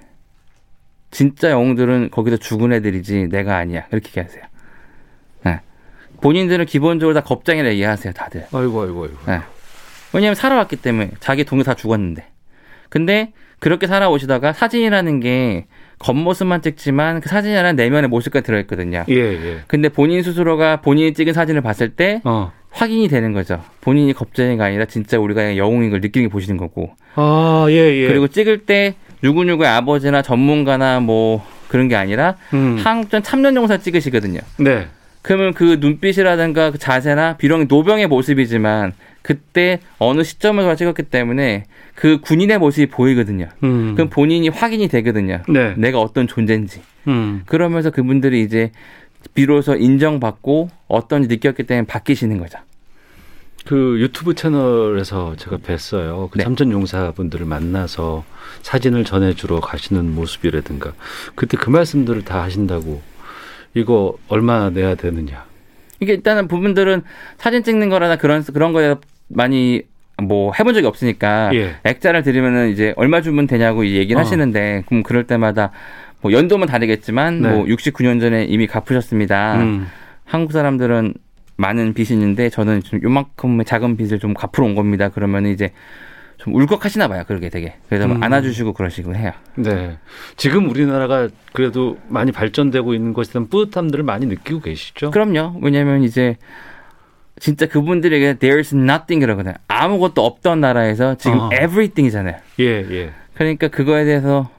진짜 영웅들은 거기서 죽은 애들이지 내가 아니야. 그렇게 얘기하세요. 네. 본인들은 기본적으로 다 겁쟁이라 얘기하세요, 다들. 아이고, 아이고, 아이고. 네. 왜냐하면 살아왔기 때문에 자기 동료 다 죽었는데. 근데 그렇게 살아오시다가 사진이라는 게 겉모습만 찍지만 그 사진이라는 내면의 모습까지 들어있거든요. 예, 예. 근데 본인 스스로가 본인이 찍은 사진을 봤을 때 어. 확인이 되는 거죠. 본인이 겁쟁이가 아니라 진짜 우리가 영웅인 걸 느끼는 게 보시는 거고. 아, 예, 예. 그리고 찍을 때 누구누구의 아버지나 전문가나 뭐 그런 게 아니라 음. 한국전 참전용사 찍으시거든요. 네. 그러면 그 눈빛이라든가 그 자세나 비록 노병의 모습이지만 그때 어느 시점에서 찍었기 때문에 그 군인의 모습이 보이거든요. 음. 그럼 본인이 확인이 되거든요. 네. 내가 어떤 존재인지. 음. 그러면서 그분들이 이제 비로소 인정받고 어떤지 느꼈기 때문에 바뀌시는 거죠. 그 유튜브 채널에서 제가 뵀어요. 그 네. 참전 용사분들을 만나서 사진을 전해주러 가시는 모습이라든가 그때 그 말씀들을 다 하신다고 이거 얼마나 내야 되느냐. 이게 일단은 부분들은 사진 찍는 거라나 그런 그런 거에 많이 뭐 해본 적이 없으니까 예. 액자를 드리면은 이제 얼마 주면 되냐고 얘기를 어. 하시는데 그럼 그럴 때마다 뭐 연도만 다르겠지만 네. 뭐 69년 전에 이미 갚으셨습니다. 음. 한국 사람들은 많은 빚이 있는데 저는 좀 요만큼의 작은 빚을 좀 갚으러 온 겁니다. 그러면 이제 좀 울컥하시나 봐요. 그러게 되게. 그래서 음. 안아주시고 그러시고 해요. 네. 지금 우리나라가 그래도 많이 발전되고 있는 것에 대한 뿌듯함들을 많이 느끼고 계시죠? 그럼요. 왜냐하면 이제 진짜 그분들에게 there's nothing 이라거든요. 아무것도 없던 나라에서 지금 어. everything이잖아요. 예, 예. 그러니까 그거에 대해서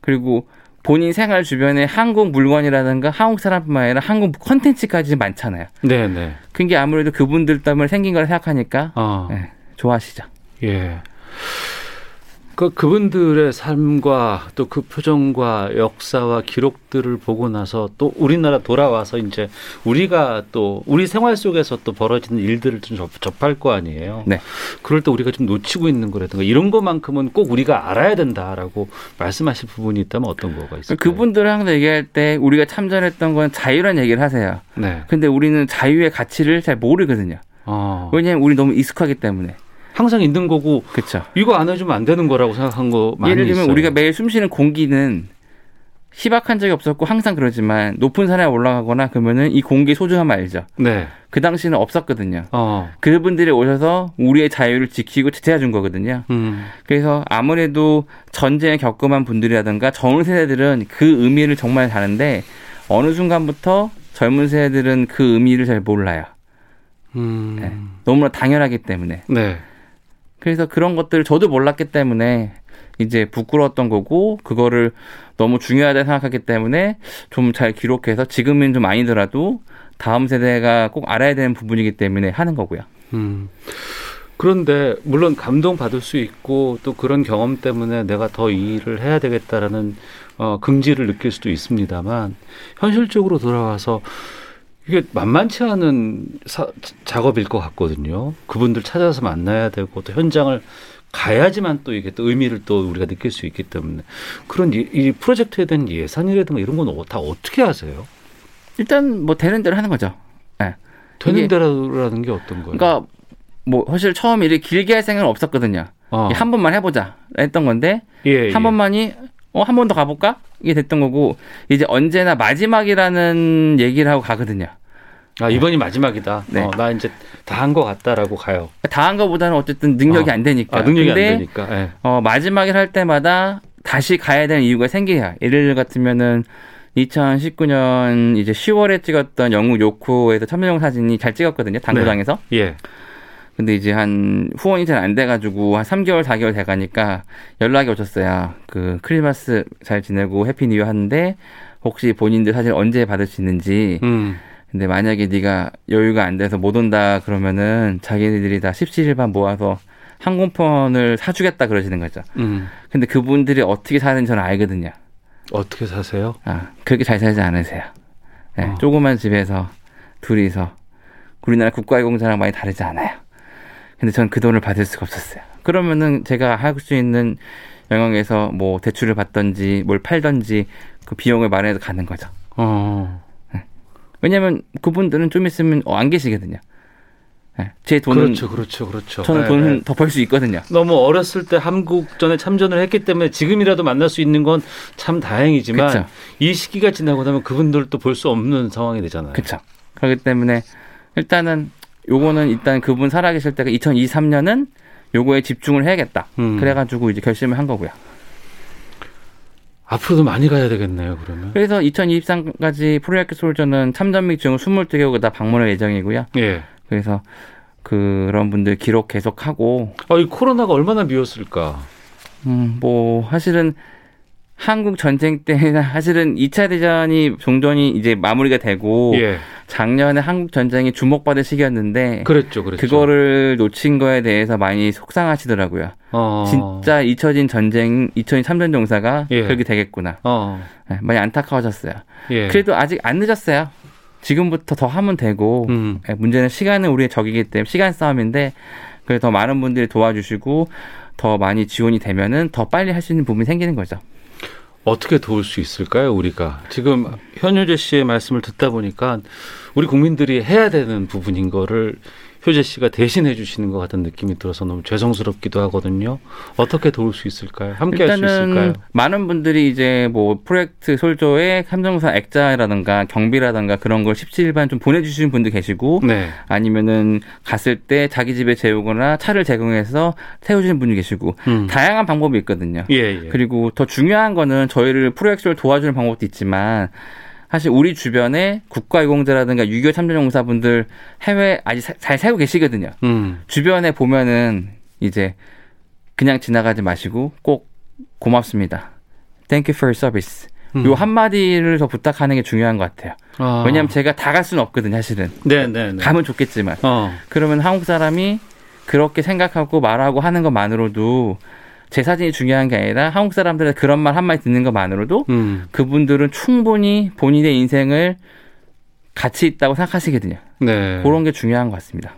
그리고 본인 생활 주변에 한국 물건이라든가 한국 사람뿐만 아니라 한국 컨텐츠까지 많잖아요. 네, 네. 그게 아무래도 그분들 때문에 생긴 걸 생각하니까 어. 네, 좋아하시죠. 예. 그 그분들의 삶과 또 그 표정과 역사와 기록들을 보고 나서 또 우리나라 돌아와서 이제 우리가 또 우리 생활 속에서 또 벌어지는 일들을 좀 접, 할거 아니에요. 네. 그럴 때 우리가 좀 놓치고 있는 거라든가 이런 것만큼은 꼭 우리가 알아야 된다라고 말씀하실 부분이 있다면 어떤 거가 있을까요? 그분들 항상 얘기할 때 우리가 참전했던 건 자유란 얘기를 하세요. 네. 근데 우리는 자유의 가치를 잘 모르거든요. 어. 왜냐하면 우리 너무 익숙하기 때문에. 항상 있는 거고 그쵸. 이거 안 해주면 안 되는 거라고 생각한 거 많이 예를 들면 있어요. 우리가 매일 숨쉬는 공기는 희박한 적이 없었고 항상 그러지만 높은 산에 올라가거나 그러면은 이 공기 소중함 알죠. 네. 그 당시는 없었거든요. 어. 그분들이 오셔서 우리의 자유를 지키고 지켜해 준 거거든요. 음. 그래서 아무래도 전쟁을 겪음한 분들이라든가 젊은 세대들은 그 의미를 정말 다는데 어느 순간부터 젊은 세대들은 그 의미를 잘 몰라요. 음. 네. 너무나 당연하기 때문에. 네. 그래서 그런 것들을 저도 몰랐기 때문에 이제 부끄러웠던 거고 그거를 너무 중요하다 생각하기 때문에 좀 잘 기록해서 지금은 좀 아니더라도 다음 세대가 꼭 알아야 되는 부분이기 때문에 하는 거고요. 음. 그런데 물론 감동 받을 수 있고 또 그런 경험 때문에 내가 더 이 일을 해야 되겠다라는 어, 긍지를 느낄 수도 있습니다만 현실적으로 돌아와서 이게 만만치 않은 사, 작업일 것 같거든요. 그분들 찾아서 만나야 되고 또 현장을 가야지만 또 이게 또 의미를 또 우리가 느낄 수 있기 때문에 그런 이, 이 프로젝트에 대한 예산이라든가 이런 건 다 어떻게 하세요? 일단 뭐 되는 대로 하는 거죠. 네. 되는 대로라는 게 어떤 거예요? 그러니까 뭐 사실 처음 에 이렇게 길게 할 생각은 없었거든요. 어. 한 번만 해보자 했던 건데 예, 한 예. 번만이 어, 한 번 더 가볼까? 이게 됐던 거고, 이제 언제나 마지막이라는 얘기를 하고 가거든요. 아, 이번이 마지막이다. 네. 어, 나 이제 다 한 것 같다라고 가요. 다 한 것보다는 어쨌든 능력이 어. 안 되니까. 아, 능력이 근데, 안 되니까. 네. 어, 마지막을 할 때마다 다시 가야 되는 이유가 생겨야. 예를 같으면은 2019년 이제 10월에 찍었던 영국 요코에서 참여용 사진이 잘 찍었거든요. 당구장에서. 네. 예. 근데 이제 한 후원이 잘 안 돼가지고 한 3개월, 4개월 돼가니까 연락이 오셨어요. 그 크리스마스 잘 지내고 Happy New Year 하는데 혹시 본인들 사실 언제 받을 수 있는지. 음. 근데 만약에 네가 여유가 안 돼서 못 온다 그러면은 자기네들이 다 십시일반 모아서 항공편을 사주겠다 그러시는 거죠. 음. 근데 그분들이 어떻게 사는지 저는 알거든요. 어떻게 사세요? 아, 그렇게 잘 살지 않으세요. 네, 어. 조그만 집에서 둘이서 우리나라 국가유공자랑 많이 다르지 않아요. 근데 전 그 돈을 받을 수가 없었어요. 그러면은 제가 할 수 있는 영역에서 뭐 대출을 받던지 뭘 팔던지 그 비용을 마련해서 가는 거죠. 어. 네. 왜냐하면 그분들은 좀 있으면 어, 안 계시거든요. 네. 제 돈은 그렇죠, 그렇죠, 그렇죠. 저는 네, 돈을 네. 더벌 수 있거든요. 너무 어렸을 때 한국전에 참전을 했기 때문에 지금이라도 만날 수 있는 건 참 다행이지만 그쵸. 이 시기가 지나고 나면 그분들도 볼 수 없는 상황이 되잖아요. 그렇죠. 그렇기 때문에 일단은 요거는 일단 그분 살아계실 때가 2023년은 요거에 집중을 해야겠다. 음. 그래가지고 이제 결심을 한 거고요. 앞으로도 많이 가야 되겠네요, 그러면. 그래서 2023까지 프로야구 솔저는 참전미 중 22개국 다 방문할 예정이고요. 예. 그래서 그런 분들 기록 계속하고. 아, 이 코로나가 얼마나 미웠을까? 음, 뭐, 사실은 한국 전쟁 때 사실은 2차 대전이 종전이 이제 마무리가 되고 예. 작년에 한국 전쟁이 주목받을 시기였는데 그랬죠, 그랬죠. 그거를 놓친 거에 대해서 많이 속상하시더라고요. 어. 진짜 잊혀진 전쟁 2003년 종사가 예. 그렇게 되겠구나. 어. 네, 많이 안타까워졌어요. 예. 그래도 아직 안 늦었어요. 지금부터 더 하면 되고 음. 네, 문제는 시간은 우리의 적이기 때문에 시간 싸움인데 그래서 더 많은 분들이 도와주시고 더 많이 지원이 되면은 더 빨리 할 수 있는 부분이 생기는 거죠. 어떻게 도울 수 있을까요, 우리가? 지금 현효재 씨의 말씀을 듣다 보니까 우리 국민들이 해야 되는 부분인 거를 효재 씨가 대신해 주시는 것 같은 느낌이 들어서 너무 죄송스럽기도 하거든요. 어떻게 도울 수 있을까요? 함께 할 수 있을까요? 많은 분들이 이제 뭐 프로젝트 솔조의 함정사 액자라든가 경비라든가 그런 걸 17반 좀 보내주시는 분들 계시고 네. 아니면은 갔을 때 자기 집에 재우거나 차를 제공해서 태워주는 분이 계시고 음. 다양한 방법이 있거든요. 예, 예. 그리고 더 중요한 거는 저희를 프로젝트를 도와주는 방법도 있지만 사실 우리 주변에 국가유공자라든가 유교 참전용사분들 해외 아직 잘 살고 계시거든요. 음. 주변에 보면은 이제 그냥 지나가지 마시고 꼭 고맙습니다. Thank you for your service. 음. 요 한마디를 더 부탁하는 게 중요한 것 같아요. 아. 왜냐하면 제가 다 갈 수는 없거든요, 사실은. 네, 네, 네. 가면 좋겠지만. 어. 그러면 한국 사람이 그렇게 생각하고 말하고 하는 것만으로도 제 사진이 중요한 게 아니라 한국 사람들의 그런 말 한마디 듣는 것만으로도 음. 그분들은 충분히 본인의 인생을 가치 있다고 생각하시거든요. 네. 그런 게 중요한 것 같습니다.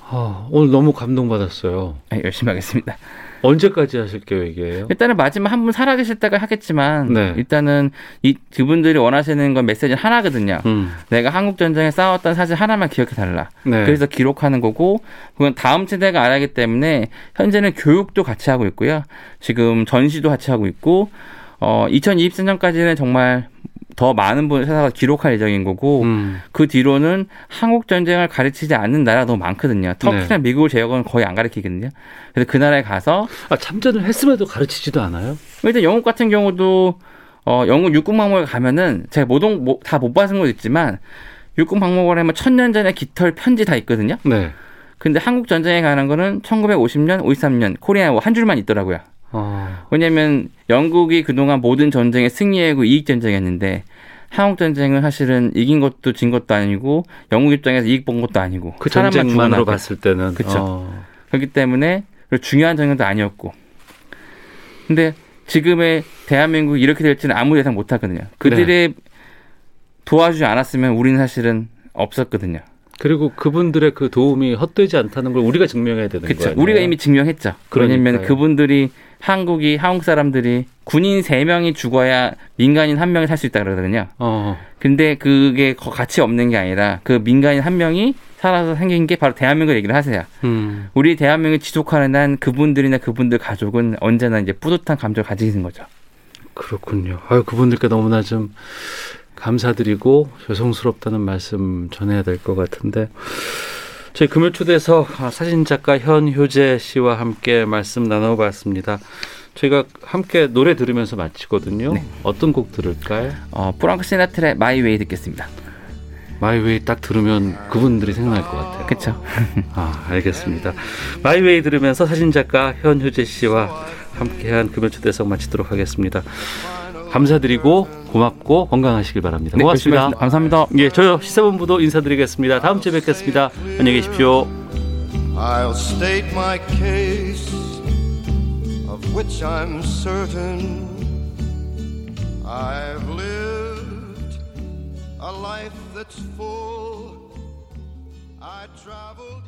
아, 오늘 너무 감동받았어요. 네, 열심히 하겠습니다. 언제까지 하실 계획이에요? 일단은 마지막 한 분 살아계실 때가 하겠지만 네. 일단은 이 그분들이 원하시는 건 메시지 하나거든요. 음. 내가 한국 전쟁에 싸웠던 사실 하나만 기억해 달라. 네. 그래서 기록하는 거고 그건 다음 세대가 알아야 하기 때문에 현재는 교육도 같이 하고 있고요. 지금 전시도 같이 하고 있고 어 2024년까지는 정말 더 많은 분을 찾아가 기록할 예정인 거고 음. 그 뒤로는 한국 전쟁을 가르치지 않는 나라가 너무 많거든요. 터키나 네. 미국을 제외하고는 거의 안 가르치거든요. 그래서 그 나라에 가서 아, 참전을 했음에도 가르치지도 않아요? 일단 영국 같은 경우도 어, 영국 육군 박물관 가면은 제가 모동 뭐, 다못 받은 것도 있지만 육군 박물관에 하면 천년 전에 깃털 편지 다 있거든요. 네. 근데 한국 전쟁에 관한 거는 1950년, 53년 코리아 한 줄만 있더라고요. 어. 왜냐하면 영국이 그동안 모든 전쟁에 승리하고 이익 전쟁이었는데 한국 전쟁은 사실은 이긴 것도 진 것도 아니고 영국 입장에서 이익 본 것도 아니고 그 전쟁만으로 봤을 때는 그렇죠. 어. 그렇기 때문에 중요한 전쟁도 아니었고 근데 지금의 대한민국이 이렇게 될지는 아무 예상 못 하거든요. 그들의 네. 도와주지 않았으면 우리는 사실은 없었거든요. 그리고 그분들의 그 도움이 헛되지 않다는 걸 우리가 증명해야 되는. 거예요. 우리가 이미 증명했죠. 그러니까요. 왜냐하면 그분들이 한국이 한국 사람들이 군인 세명이 죽어야 민간인 한 명이 살 수 있다 그러거든요. 어. 근데 그게 가치 없는 게 아니라 그 민간인 한 명이 살아서 생긴 게 바로 대한민국 얘기를 하세요. 음. 우리 대한민국을 지속하는 한 그분들이나 그분들 가족은 언제나 이제 뿌듯한 감정을 가지게 된 거죠. 그렇군요. 아유, 그분들께 너무나 좀 감사드리고 죄송스럽다는 말씀 전해야 될 것 같은데 저희 금요 초대에서 사진작가 현효재 씨와 함께 말씀 나눠봤습니다. 저희가 함께 노래 들으면서 마치거든요. 네. 어떤 곡 들을까요? 어, 프랑크 시나트라의 My Way 듣겠습니다. My Way 딱 들으면 그분들이 생각날 것 같아요. 그렇죠. 아, 알겠습니다. My Way 들으면서 사진작가 현효재 씨와 함께한 금요 초대석 마치도록 하겠습니다. 감사드리고 고맙고 건강하시길 바랍니다. 네, 고맙습니다. 감사합니다. 예, 저요 시사본부도 인사드리겠습니다. 다음 주에 뵙겠습니다. 안녕히 계십시오. I'll state my case of which I'm certain I've lived a life that's full I traveled